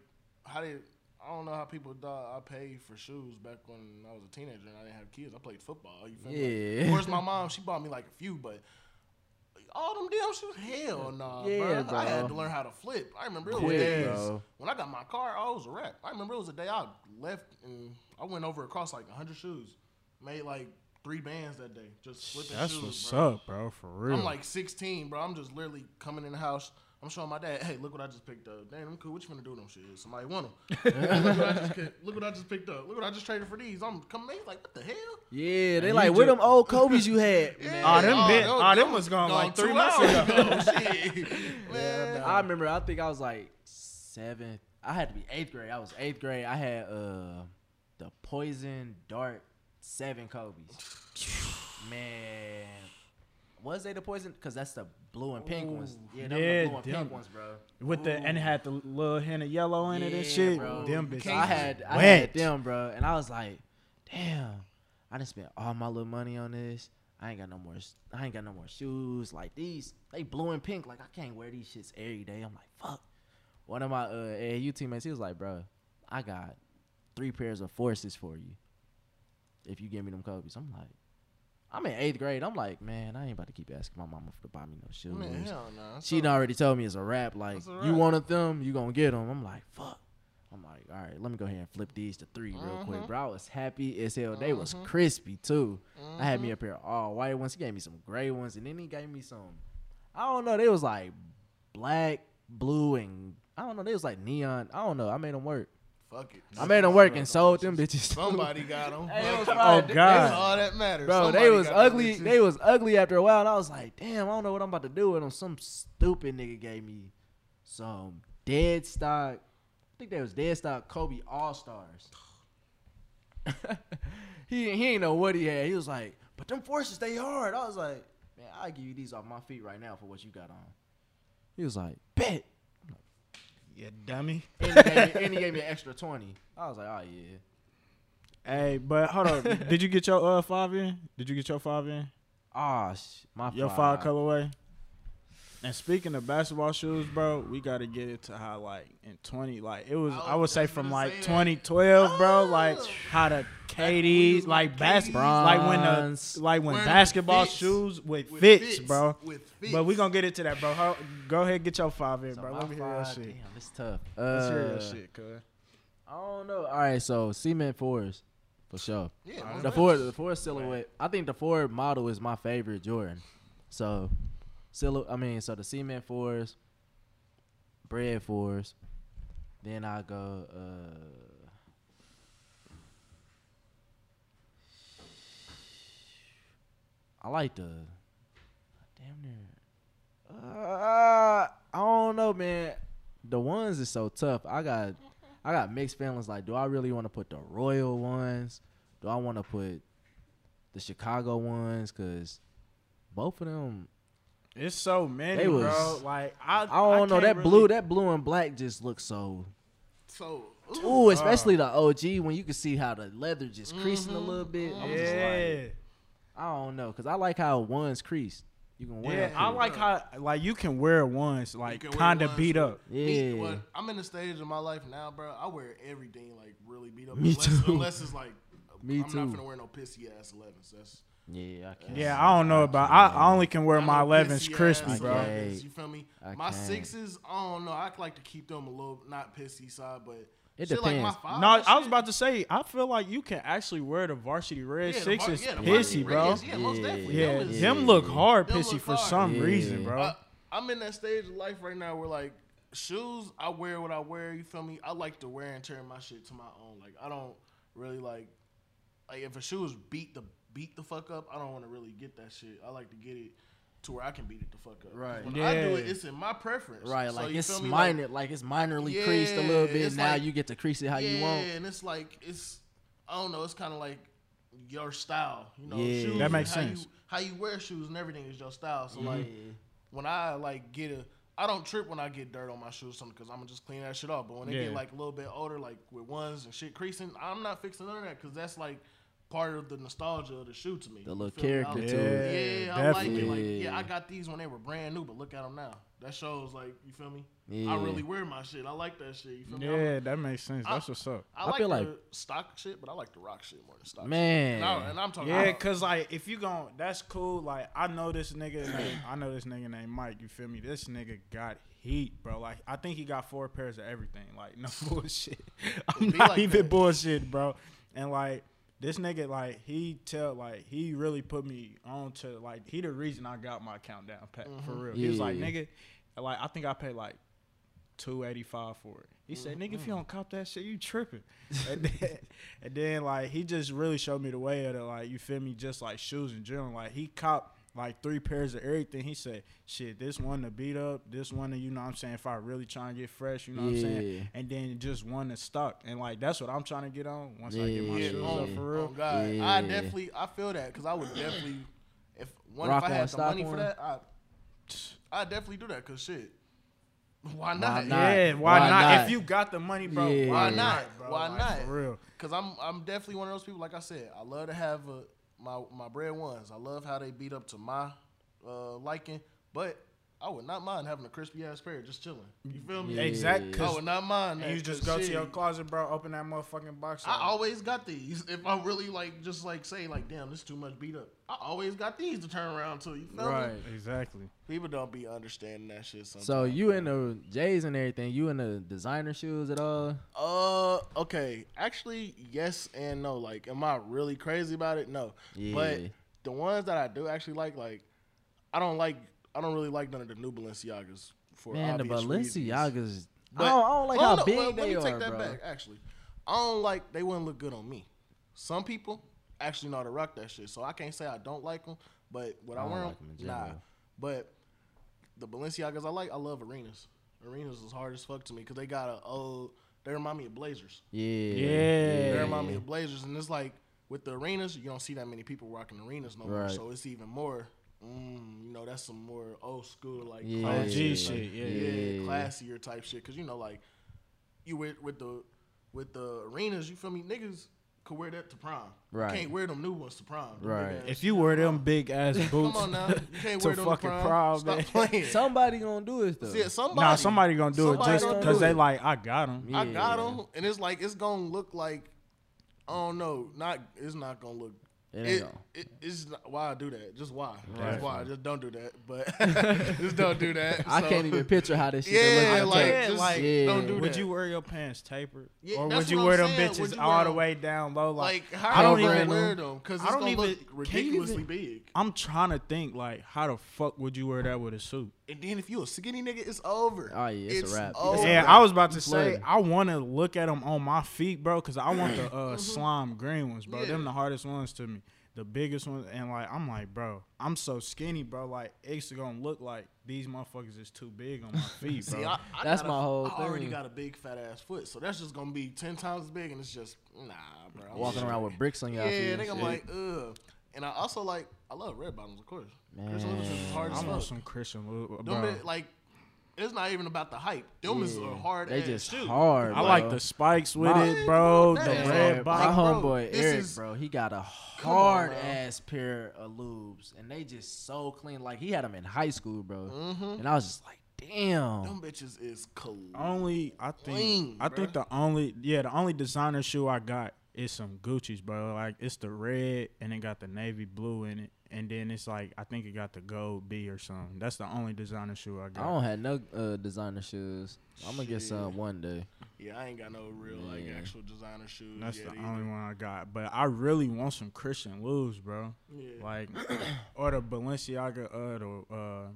how did I don't know how people thought I paid for shoes back when I was a teenager and I didn't have kids. I played football. You feel me? Yeah. Of course, my mom she bought me like a few, but. All them damn shoes, hell nah, Yeah, bro. I had to learn how to flip. I remember it was Quick, days bro. when I got my car. I was a wrap. I remember it was a day I left and I went over across like hundred shoes, made like three bands that day, just flipping That's shoes. what's bro. up, bro. For real. I'm like 16, bro. I'm just literally coming in the house. I'm showing my dad, hey, look what I just picked up. Damn, I'm cool. What you gonna do with them shit? Somebody want them. look, what I just, look what I just picked up. Look what I just traded for these. I'm coming. He's like, what the hell? Yeah, they you like, where them old Kobe's you had? Yeah. Oh, them bit- those- oh, them was gone like three months hours ago. Shit. Man. I remember. I think I was like seventh. I had to be eighth grade. I was eighth grade. I had uh the poison dart seven Kobe's. Man, was they the poison? Cause that's the blue and pink ones. Yeah, them Yeah, the blue and them- pink ones, bro. with the and it had the little hint of yellow in it and Yeah, shit. bro. Them bitches. So I had I wet. had them, bro, and I was like, damn, I just spent all my little money on this. I ain't got no more. I ain't got no more shoes like these. They blue and pink. Like I can't wear these shits every day. I'm like, fuck. One of my uh, AAU teammates, he was like, bro, I got three pairs of forces for you. If you give me them Kobe's, I'm like, I'm in eighth grade. I'm like, man, I ain't about to keep asking my mama for to buy me no shoes. Man, hell no. She done already told me it's a rap. Like, a you wanted them, you gonna get them. I'm like, fuck. I'm like, all right, let me go ahead and flip these to 3 real quick, Mhm. bro. I was happy as hell. They was Mhm. crispy too. I had Mm-hmm. me a pair of all white ones. He gave me some gray ones, and then he gave me some. I don't know. They was like black, blue, and I don't know. They was like neon. I don't know. I made them work. Fuck it. I made them work and sold them bitches. Somebody got them. Hey, it was Oh, God. That's all that matters. Bro, Somebody they was ugly. They was ugly after a while, and I was like, damn, I don't know what I'm about to do with them. Some stupid nigga gave me some dead stock. I think they was dead stock Kobe All Stars. he he ain't know what he had. He was like, but them forces stay hard. I was like, man, I'll give you these off my feet right now for what you got on. He was like, bet. Yeah, dummy. And he, gave me, and he gave me an extra twenty. I was like, oh yeah. Hey, but hold on. Did you get your uh five in? Did you get your five in? Ah, sh- my Your five colorway. And speaking of basketball shoes, bro, we gotta get it to how like in twenty, like it was. I was I, would say from like 2012, bro, like Oh. how the when KDs, like with basketball, like when the like when Wearing basketball fits. shoes with, With fits, bro. With fits. But we gonna get into that, bro. Ho- Go ahead, get your five in, So bro. my Let me hear your five- shit. Damn, it's tough. Let's hear your Uh, shit, cuz. I don't know. All right, so cement fours for sure. Yeah, Alright. most The definitely. Ford, the Ford silhouette. I think the Ford model is my favorite Jordan. So, silhou- I mean, so the cement fours, bred fours. Then I go. uh I like the. Damn near. Uh, I don't know, man. The ones is so tough. I got, I got mixed feelings. Like, do I really want to put the royal ones? Do I want to put the Chicago ones? Cause both of them, It's so many, They was- bro. Like I, I don't know. That really- blue, that blue and black just looks so. So, Ooh, especially the OG when you can see how the leather just creasing a Mhm, little bit. I'm Yeah, just like, I don't know, cause I like how one's creased. You can wear. yeah. them I like how like you can wear ones like kind of beat with- up. Me, Yeah. what, I'm in the stage of my life now, bro. I wear everything like really beat up. Me unless, too. Unless it's like, Me I'm too. not gonna wear no pissy ass 11s. That's Yeah, I can't. Yeah, I don't know about. I, I only can wear I'm my no 11s uh, crispy, bro. Okay. 11s, You feel me? I my can't. sixes, I don't know. I like to keep them a little not pissy side, but It Shit like depends. my five No, and I was about to say. I feel like you can actually wear the varsity red Yeah, the var- yeah, the pissy, bro. reds, Yeah, most Yeah. definitely. Yeah, Them is- them look hard Them pissy look for hard. some Yeah. reason, bro. I, I'm in that stage of life right now where like shoes, I wear what I wear. You feel me? I like to wear and tear my shit to my own. Like I don't really like like if a shoe is beat the beat the fuck up, I don't want to really get that shit. I like to get it to where I can beat it the fuck up. Right. When I do it, it's in my preference. Right, So like it's minor, like, it's minorly creased a little bit. Now like- you get to crease it how yeah, you want. Yeah, and it's like it's I don't know. It's kind of like your style. You know, Yeah. shoes That and makes how sense. You, how you wear shoes and everything is your style. So like when I like get a, I don't trip when I get dirt on my shoes, or something because I'm gonna just clean that shit off. But when they Yeah. get like a little bit older, like with ones and shit creasing, I'm not fixing none of that because that's like part of the nostalgia of the shoe to me. The You little feel me? I- character to it. Yeah, Yeah, I like it. Like, definitely. yeah, I got these when they were brand new, but look at them now. That shows like you feel me. Yeah. I really wear my shit. I like that shit. You feel me? Yeah, that makes sense. I- That's what's up. I, I like feel the like- stock shit, but I like the rock shit more than stock. Man. shit. and, I, and I'm talking. Yeah, cause like if you gon' that's cool. Like I know this nigga named I know this nigga named Mike. You feel me? This nigga got heat, bro. Like I think he got four pairs of everything. Like no bullshit. I'm be not like even that. bullshit, bro. And like this nigga, like he tell like he really put me on to like he the reason I got my countdown pack for mm-hmm. real. He was like Yeah. nigga, like I think I paid like two eighty five for it. He said, "Nigga, if you mm-hmm. don't cop that shit, you tripping." and, then, and then like he just really showed me the way of it. Like you feel me, just like shoes in general. Like he cop like three pairs of everything. He said, "Shit, this one to beat up, this one to you know what I'm saying. If I really trying to get fresh, you know what I'm saying. And then just one to stock. And like that's what I'm trying to get on once I get my Yeah. shoes oh, up for real. oh God, I definitely I feel that because I would definitely if one Rock if I had the money one. for that, I I definitely do that because shit. Why Why not? not? Yeah, why, Why not? not? If you got the money, bro, Yeah. why Why not? not? Bro? Why Like, not? For real. Cause I'm I'm definitely one of those people. Like I said, I love to have a, my my bred ones. I love how they beat up to my uh, liking, but I would not mind having a crispy ass pair just chilling. You feel me? Yeah. Exact. I 'cause would not mind. That, you just go to your closet, bro. Open that motherfucking box. I up. always got these. If I really like, just like say like, damn, this is too much beat up. I always got these to turn around to. You feel Right. me? Right. Exactly. People don't be understanding that shit. Sometimes. So you in the J's and everything? You in the designer shoes at all? Uh, okay. Actually, yes and no. Like, am I really crazy about it? No. But the ones that I do actually like, like, I don't like. I don't really like none of the new Balenciagas. For Man, the obvious reasons. Balenciagas. But- I, don't, I don't like Oh, how no, big well, they let me are, take that bro. back. Actually, I don't like. They wouldn't look good on me. Some people actually know how to rock that shit, so I can't say I don't like them. But what I, I don't wear like 'em in them? Nah. But the Balenciagas I like. I love arenas. Arenas is hard as fuck to me because they got a old. They remind me of Blazers. Yeah. Yeah. They remind me of Blazers, and it's like with the arenas, you don't see that many people rocking arenas no more. So it's even more. Mm, you know, that's some more old school like Yeah. classy OG shit, yeah. yeah, Yeah. classier type shit. Cause you know, like you with with the with the arenas, you feel me? Niggas could wear that to prom. Right. You can't wear them new ones to prom. Right. ass If you wear them big ass boots, Come on now, you can't wear them fucking to prom. prom, Stop man. playing. Somebody gonna do it though. See, somebody, nah, somebody gonna do somebody it just because they it. like I got them. Yeah. I got them, and it's like it's gonna look like I don't know. Not it's not gonna look. It ain't It, it, it's not, why I do that. Just why? Right. Just why? Just don't do that. But just don't do that. I So- can't even picture how this shit Yeah, look like, Yeah, just like, don't do Would that. you wear your pants tapered, Yeah, or that's would you what wear I'm them saying. Would bitches all wear the way down low? Like, like how I don't even wear them because I it's don't gonna even- look ridiculously even- big. I'm trying to think like, how the fuck would you wear that with a suit? And then if you a skinny nigga, it's over. Oh, yeah, it's a wrap. Over. Yeah, I was about to You say flooding. I want to look at them on my feet, bro, because I want the uh, slime green ones, bro. Yeah. Them the hardest ones to me, the biggest ones, and like I'm like, bro, I'm so skinny, bro. Like it's gonna look like these motherfuckers is too big on my feet, bro. See, I, I That's my a- whole I already thing. got a big fat ass foot, so that's just gonna be ten times as big, and it's just nah, bro. I'm Walking straight. around with bricks on your Yeah, feet. and nigga, I'm shit. like, ugh. And I also like, I love red bottoms, of course. Chris Man. Lewis is hard as I want fuck. some Christian, Lu- Them bro. bit- like, it's not even about the hype. Them is a hard They ass just shoe. hard. I like the spikes with My- it, bro. The Man, Man, red my bottom. bro, homeboy this Eric, is- bro, he got a on, hard bro. ass pair of lubes, and they just so clean. Like he had them in high school, bro, Mhm. and I was just like, damn. Them bitches is cool. Only I think Clean, I think the only yeah the only designer shoe I got it's some Gucci's, bro. Like it's the red and it got the navy blue in it, and then it's like I think it got the gold B or something. That's the only designer shoe I got. I don't have no uh, designer shoes. I'm gonna get Shit. some one day. Yeah, I ain't got no real like Yeah. actual designer shoes. That's yet the either. only one I got. But I really want some Christian Lou's, bro. Yeah. Like or the Balenciaga, uh, the uh,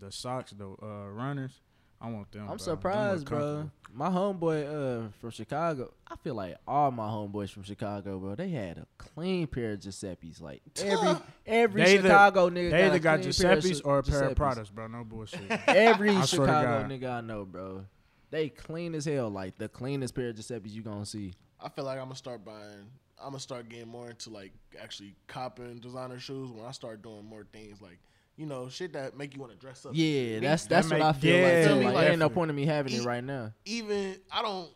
the socks, the uh, runners. I want them. I'm bro. Surprised, look bro. My homeboy uh from Chicago. I feel like all my homeboys from Chicago, bro. They had a clean pair of Giuseppe's. Like every every They either- Chicago nigga. They got either a got clean pair of Giuseppe's or a pair of Giuseppe's. Pradas, bro. No bullshit. Every I Chicago nigga I know, bro. They clean as hell. Like the cleanest pair of Giuseppe's you gonna see. I feel like I'm gonna start buying. I'm gonna start getting more into like actually copping designer shoes when I start doing more things like you know shit that make you want to dress up. Yeah, Me- that's that that's what make- I feel yeah, like. Too. me, Like, like- ain't no point in me having it E- right now. even I don't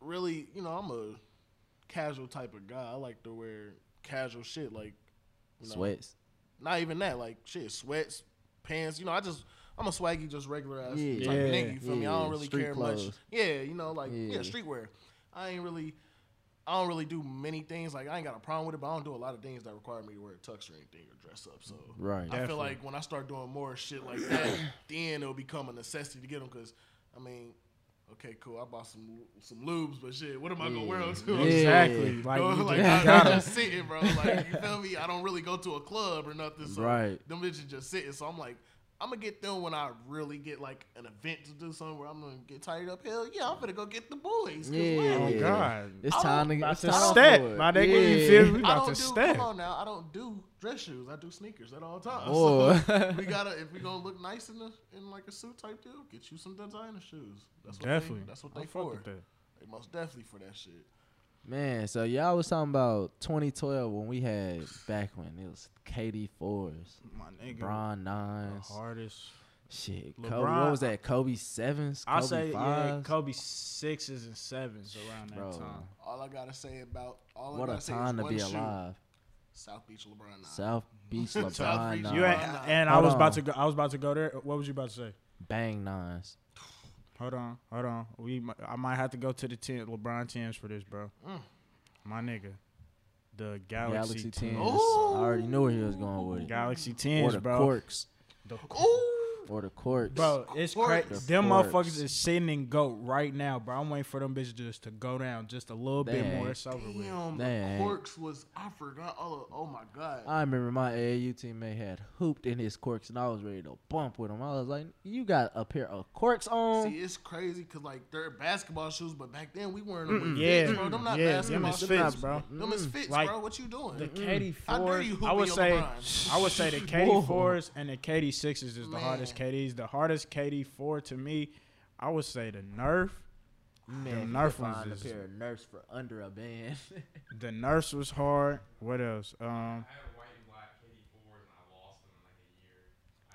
really, you know, I'm a casual type of guy. I like to wear casual shit like you know, Sweats. Not even that, like shit, sweats, pants. You know, I just I'm a swaggy, just regular ass Yeah. type Yeah, nigga. You feel me? I don't really street care much. Yeah, you know, like yeah. Yeah. streetwear. I ain't really. I don't really do many things. Like I ain't got a problem with it, but I don't do a lot of things that require me to wear a tux or anything or dress up. So Right. I feel like when I start doing more shit like that, then it'll become a necessity to get them. Cause I mean, okay, cool. I bought some some lubes, but shit, what am I gonna wear them to? Yeah. Exactly. Like, Like, you like just I, gotta- am just sitting, bro. Like you feel me? I don't really go to a club or nothing. So Right. them bitches just sitting. So I'm like, I'm gonna get them when I really get like an event to do something where I'm gonna get tired up. Hell yeah, I'm gonna go get the boys. 'cause Yeah. Oh what? God. It's I time to About it's to step, for my nigga. You feel me? We I about don't to do. step. Come on now, I don't do dress shoes. I do sneakers at all times. Oh. So we gotta if we gonna look nice in the in like a suit type deal, get you some designer shoes. That's what Definitely. They, that's what I they for. They most definitely for that shit. Man, so y'all was talking about 2012 when we had back when it was KD fours, My nigga. LeBron the nines, hardest. shit. Kobe, what was that? Kobe sevens, I Kobe say yeah, fives. Kobe sixes and sevens around that Bro, time. All I gotta say about all I what a gotta say time is to one be shoe. alive. South Beach LeBron. Nine. South Beach South LeBron Beach, nines, You ain't, Nah. and I Hold was about to go. I was about to go there. What was you about to say? bang nines. Hold on, hold on. We, I might have to go to the ten, LeBron tens for this, bro. Mm. My nigga, the Galaxy, Galaxy tens, tens. Ooh. I already knew where he was going with it. Galaxy Or tens, the bro. corks. The Ooh. Or the corks. Bro, it's Corks. crazy. The Them corks. motherfuckers is sitting in goat right now, bro. I'm waiting for them bitches just to go down just a little bit more. It's over with. Damn, Dang. the corks was I forgot all of, oh my god. I remember my AAU teammate had hooped in his corks, and I was ready to bump with him. I was like, "You got a pair of corks on?" See, it's crazy because like they're basketball shoes, but back then we wearing them with Yeah, fits, bro. Them not yeah, basketball them is shoes. fits, bro. Them is fits, Like, bro. What you doing? The KD How dare fours, you I would say, LeBron? I would say the Whoa. KD fours and the KD sixes is the hardest Man. KDs. The hardest KD four to me, I would say the Nerf. Man, The Nerf could ones find a pair of Nerfs for under a band. The Nerf was hard. What else? Um, I had white and black KD fours and I lost them in like a year.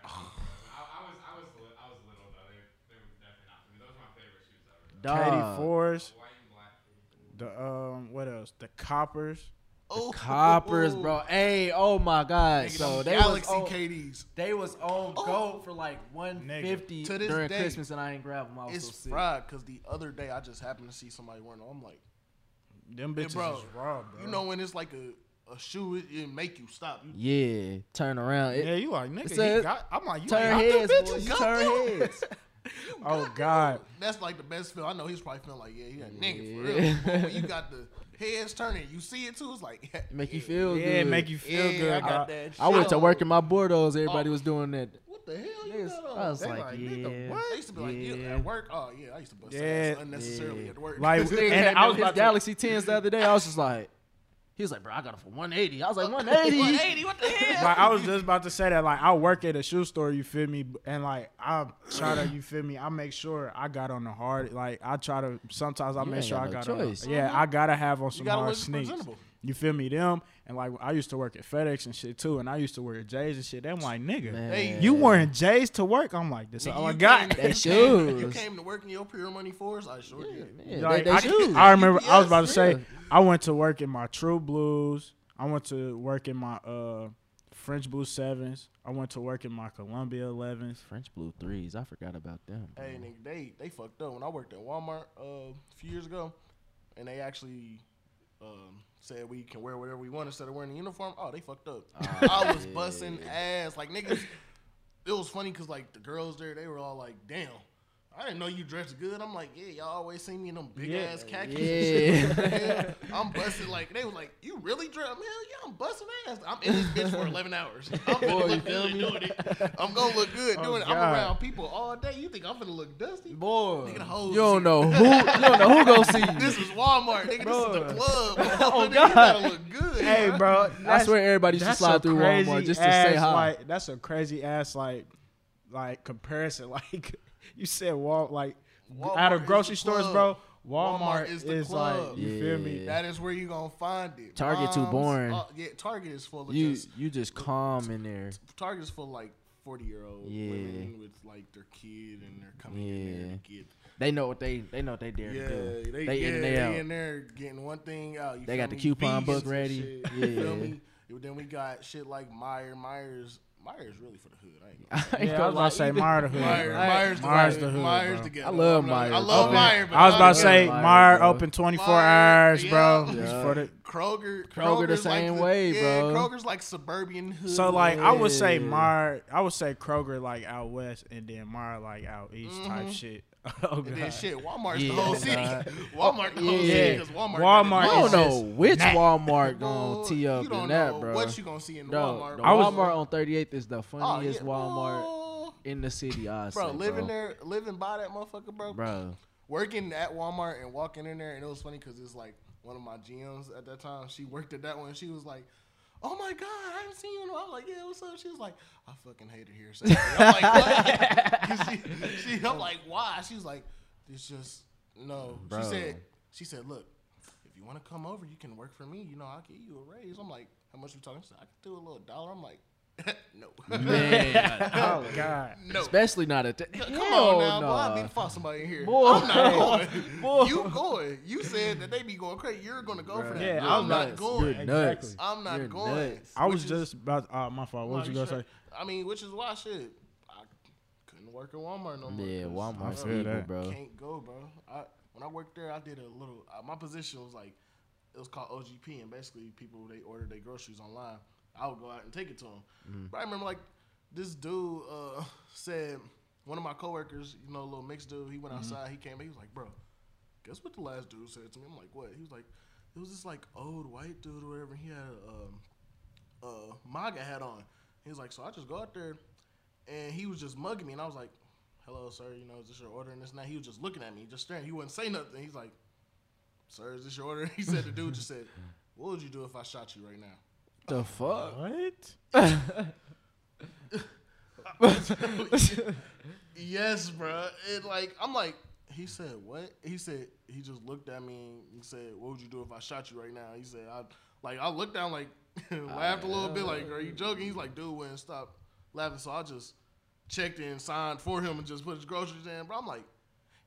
I, don't know. I, I was I was li- I was little though. They they were definitely not for me. Those are my favorite shoes ever. though. KD Dog. fours. White and black KD fours. The um, what else? The coppers. Oh, Coppers, bro. Hey, oh my God. Nigga, So them they was Galaxy on, KDs. they was on Oh. gold for like 150 To this during day, Christmas, and I ain't grab them. I was It's so sick. fried because the other day I just happened to see somebody wearing them. I'm like, Them Hey, bitches bro, is raw, bro. you know when it's like a, a shoe, it, it make you stop. You, Yeah, turn around. It, yeah, you like nigga. So he got, I'm like, you turn got heads, bitches? boy. You turn them. heads. Oh God. That's like the best feel. I know he's probably feeling like, yeah, he a nigga for real. But when you got the heads turning, you see it too. It's like, Make you feel Yeah, good. Yeah, make you feel yeah, good. I got that. I went to work in my Bordeaux. Everybody Oh. was doing that. What the hell you Niggas- got on? I was They like, like, nigga, yeah. what? I used to be like, you Yeah. at work? Oh yeah, I used to bust Yeah. ass unnecessarily Yeah. at work. Like, This nigga and I was his about Galaxy 10s the other day. I was just like, he was like, bro, I got it for 180. I was like, 180. 180, what the hell? like I was just about to say that. Like I work at a shoe store, you feel me, and like I try to, you feel me. I make sure I got on the hard. Like I try to. Sometimes I You make ain't sure I got no got on. choice. Yeah, I gotta have on some hard look sneaks. You feel me? Them and like I used to work at FedEx and shit too, and I used to wear J's and shit. Them like nigga, Man. Hey, you wearing J's to work? I'm like this. Nigga, all I got. came- They you came- You shoes. came to work in your pure money fours? I sure did. Yeah, Like, they, they I, shoes. I remember I was about to say Yeah. I went to work in my True Blues. I went to work in my uh French Blue Sevens. I went to work in my Columbia Elevens. French Blue threes. I forgot about them. bro. Hey, nigga, they they fucked up. When I worked at Walmart uh, a few years ago, and they actually um, said we can wear whatever we want instead of wearing a uniform. Oh, they fucked up. Ah, I was yeah. busting ass like niggas. It was funny because like the girls there, they were all like, "Damn." I didn't know you dressed good. I'm like, yeah, y'all always see me in them big Yeah. ass khakis. Yeah. I'm busting like they was like, you really dress? Hell yeah, I'm busting ass. I'm in this bitch for 11 hours. I'm Boy, gonna you look feel good me? doing it. I'm gonna look good Oh, doing it. I'm around people all day. You think I'm gonna look dusty? Boy, Nigga, the hoes you don't know who you don't know who gonna see you. This is Walmart, nigga. This is Bro. the club. Oh, Nigga, God. You gotta look good. Hey, bro. I swear everybody should slide through Walmart just to say hi. Like, that's a crazy ass like like comparison. Like you said, Wal like Walmart out is of grocery stores, bro. Walmart, Walmart is, is the like club. you feel me. That is where you gonna find it. Target too boring. uh, yeah, Target is full of You just you just calm in there. Target is full of like forty year old Yeah. women with like their kid and they're coming in there Yeah. to get They know what they they know what they dare yeah, to do. they, They yeah, in they they out. in there getting one thing out. You They feel got the coupon Vegans book ready. shit, You feel Yeah. me? Then we got shit like Meijer. Meijers. Meijers really for the hood. I ain't gonna Yeah, I was about to say even- Meijer the hood. Meijer, bro. Meijers, the Meijers hood, the hood, Meijers bro. together. I love I'm Meijers. I love Open- Meijer. but I was about to say Meijer, Meijer open 24 hours, bro. Yeah. Just for the- Kroger. Kroger the Kroger's like same way, yeah, bro. Kroger's like suburban hood. So like I would say Yeah. Meijer, I would say Kroger like out west, and then Meijer like out east type Mhm. shit. Oh And then god. shit, Walmart's Yeah, the whole city. God. Walmart the whole Yeah. city because Walmart. Walmart got it. I don't know which that. Walmart gonna tee up you don't in that, bro. What you gonna see in the Bro, Walmart? the I was- Walmart on 38th is the Oh, funniest yeah. Walmart Oh. in the city. I Bro, say, living bro. there, living by that motherfucker, bro. bro. Working at Walmart and walking in there, and it was funny because it's like one of my GMs at that time. She worked at that one. She was like, "Oh my god, I haven't seen you." in a while." I'm like, "Yeah, what's up?" She was like, "I fucking hate it here." So I'm like, "What?" she, she, I'm like, "Why?" She was like, "It's just no." Bro. She said, "She said, look, if you want to come over, you can work for me. You know, I'll give you a raise." I'm like, "How much you talking?" She said, "I can do a little dollar." I'm like, "No, Man, Oh god. no." especially not at the. Come on now, boy. I nah. need to find somebody in here. Boy. I'm not going. Boy. You going. You said that they be going crazy. You're going to go for that. Yeah, I'm I'm not nuts. going. You're nuts. I'm not You're going. nuts. I was is- just about. Uh, my fault. What was you No, gonna should- say? I mean, which is why shit. I couldn't work at Walmart no more. Yeah, Walmart's I feel evil, that. bro. Can't go, bro. I when I worked there, I did a little. Uh, my position was like it was called OGP, and basically people they order their groceries online. I would go out and take it to him. Mm-hmm. But I remember like this dude uh, said one of my coworkers, you know, a little mixed dude. He went Mm-hmm. outside. He came. He was like, "Bro, guess what the last dude said to me?" I'm like, "What?" He was like, "It was this like old white dude or whatever. He had a um, uh, MAGA hat on." He was like, "So I just go out there." and he was just mugging me, and I was like, "Hello, sir. You know, is this your order?" And this and that. He was just looking at me, just staring. He wouldn't say nothing. He's like, "Sir, is this your order?" He said, "The dude just said, what would you do if I shot you right now?" The fuck? What? Yes, bro. It like I'm like. He said what? He said he just looked at me and said, "What would you do if I shot you right now?" He said, "I like I looked down like laughed a little bit like, are you joking?" He's like, "Dude, wouldn't stop laughing." So I just checked in, signed for him, and just put his groceries in. Bro, I'm like,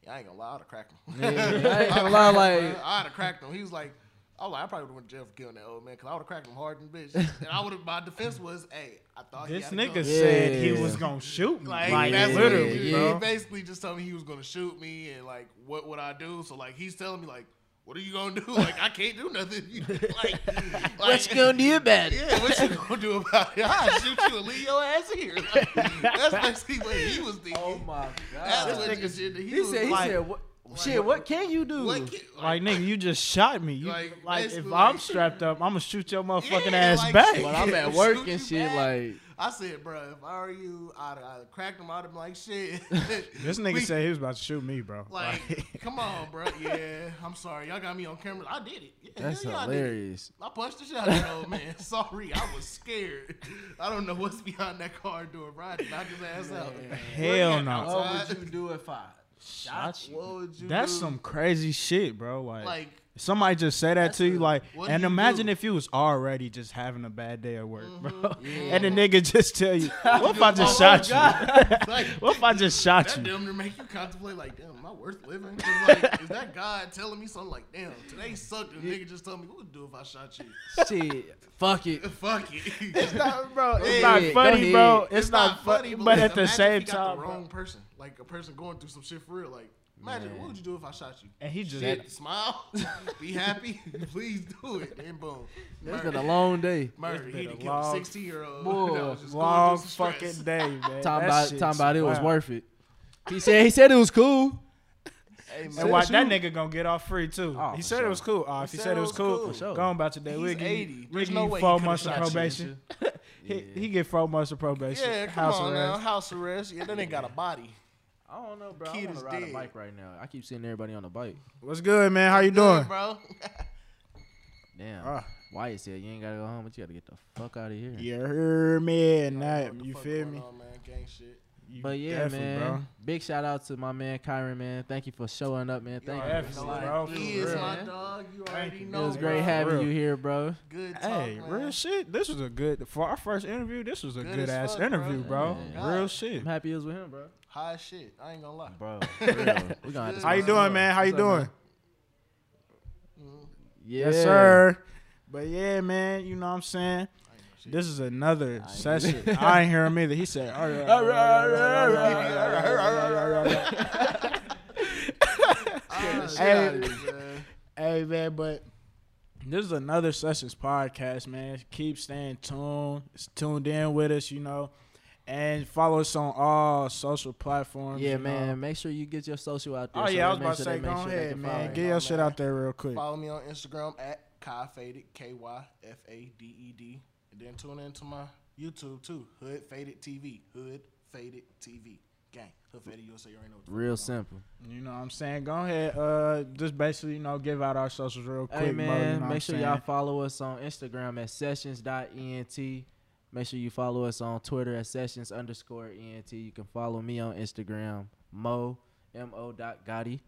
yeah, I ain't gonna lie, I'd have cracked him. Yeah, I ain't gonna lie, like- I'd have cracked him. He was like. I was like, I probably would have went to jail for killing that old man because I would have cracked him hard and bitch. And I would have. My defense was, hey, I thought he This had nigga gun. said he was gonna shoot me. Like, Like, that's what literally, he, yeah. he bro. basically just told me he was gonna shoot me and like what would I do? So like he's telling me like, what are you gonna do? Like I can't do nothing. like, What you gonna do about it? Yeah, what you gonna do about it? I'll shoot you and leave your ass here. Like, that's basically what he was oh thinking. Oh my god. That's god. what he. He, He was said, he like, said, what, shit, what can you do? what can- Like nigga, you just shot me. You, Like, like, if basically, I'm strapped up, I'm gonna shoot your motherfucking Yeah, ass like, back. shit. But I'm at work and shit, back. like, I said, bro, if I were you, I'd, I'd have cracked him. I'd have been like, shit. This nigga We- said he was about to shoot me, bro. Like, come on, bro. Yeah, I'm sorry. Y'all got me on camera. I did it. Yeah, that's hell yeah, I did it. hilarious. I punched the shit out of that old man. Sorry, I was scared. I don't know what's behind that car door. Brian knocked his ass out. Hell Where no. you What outside? would you do if I shot you? What would you That's do? some crazy shit, bro. Like, like somebody just say that That's to you, a- like, and you imagine do? if you was already just having a bad day at work, bro, Mhm. and the nigga just tell you, "What if I just Oh, shot you? like What if I just shot that you?" damn near make you contemplate like, damn, am I worth living? like, is that God telling me something like, damn, today sucked and the nigga just told me what would you do if I shot you? Shit, fuck it. Fuck it. It's not, bro. It's Go not funny, bro. ahead. It's, not, funny, but, like, at the same if he got time, the bro. wrong person, like a person going through some shit for real, like. Imagine Man. what would you do if I shot you? And he just Shit, smile, be happy, please do it. and boom, It's been a long day. murder. been He a done killed a long- sixteen year old. Boy, long fucking day, man. Talking about shit's talking about it was worth it. He said he said it was cool. Hey. And watch that nigga gonna get off free too. Oh, he for said sure. it was cool. Oh, if he, said, it was cool, For sure. go on about your day. He's We'll give 80. you, we'll give no you way he four could've months of shot you, probation. he, Yeah. he get four months of probation. Yeah, come house on arrest. now, house arrest. Yeah, that ain't got a body. I don't know, bro. Kid I want is to ride dead. a bike right now. I keep seeing everybody on the bike. What's good, man? How you Good, doing? bro? Damn. Ah. Wyatt said you ain't gotta go home, but you gotta get the fuck out of here. You heard me and that. You feel going me? on, man? Gang shit. You But yeah, man. bro. Big shout out to my man Kyron, man. Thank you for showing up, man. Thank You you. already bro, for He is real. my man. dog. You Thank already you. know. It was bro. great having real. you here, bro. Good talk, Hey, man. real shit. This was a good for our first interview. This was a Good good, ass fuck, interview, bro. Yeah. Real shit. I'm happy it was with him, bro. High as shit. I ain't gonna lie. Bro, for real. We gonna have to How How you doing, him. man? How you up, doing? man? Yeah, Yes, sir. But yeah, man, you know what I'm saying? This is another ain't session. I ain't hear him either. He said, "All right, all right, all right, all right, all right, all right, all right, all right." Ah, shit Hey. out of here, man. Hey, man, but this is another Sessions podcast, man. Keep staying tuned, tuned in with us, you know, and follow us on all social platforms. Yeah, you know. man. Make sure you get your social out there. Oh so yeah, I was about to sure say, go sure ahead, man. Get your My shit out there real quick. Follow me on Instagram at Ky Faded, K Y F A D E D. And then tune into my YouTube too. Hood Faded TV. Hood Faded TV. Gang. Hood Faded USA. You already know what the fuck Real going on. simple. You know what I'm saying? Go ahead. Uh, just basically, you know, give out our socials real quick. Hey Mo, man, you know make sure saying? y'all follow us on Instagram at sessions.ent. Make sure you follow us on Twitter at sessions underscore ent. You can follow me on Instagram, Mo M O dot Gotti.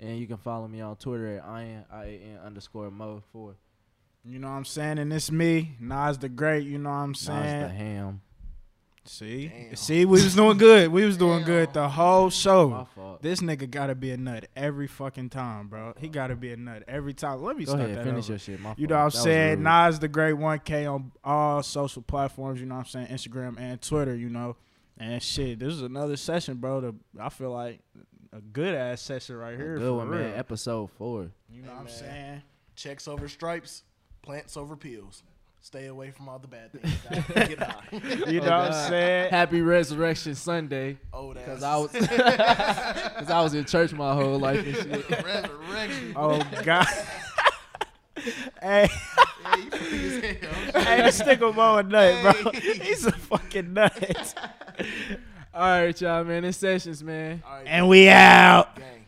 And you can follow me on Twitter at IN I A N underscore Mo four. You know what I'm saying? And it's me, Nas the Great. You know what I'm Nas the saying? ham. See, Damn. see, we was doing good. We was doing good the whole My show. fault. This nigga gotta be a nut every fucking time, bro. He gotta be a nut every time. Let me Go start ahead, that finish over. your shit. My You fault. know what I'm saying? rude. Nas the Great 1K on all social platforms, you know what I'm saying? Instagram and Twitter, you know. And shit, this is another session, bro. To, I feel like a good ass session right A here. Good for one, real. man. Episode four. You know Hey, what I'm man. saying? Checks over stripes, plants over pills. Stay away from all the bad things. guys. Get high. You Oh, know what I'm oh, saying? Happy Resurrection Sunday. Old ass. Cause I was, cause I was in church my whole life and shit. Resurrection. Oh God. hey, Yeah, you funny as hell. hey, this nigga Mo a nut, bro. He's a fucking nut. All right, y'all, man. In sessions, man. All right, and we out. gang.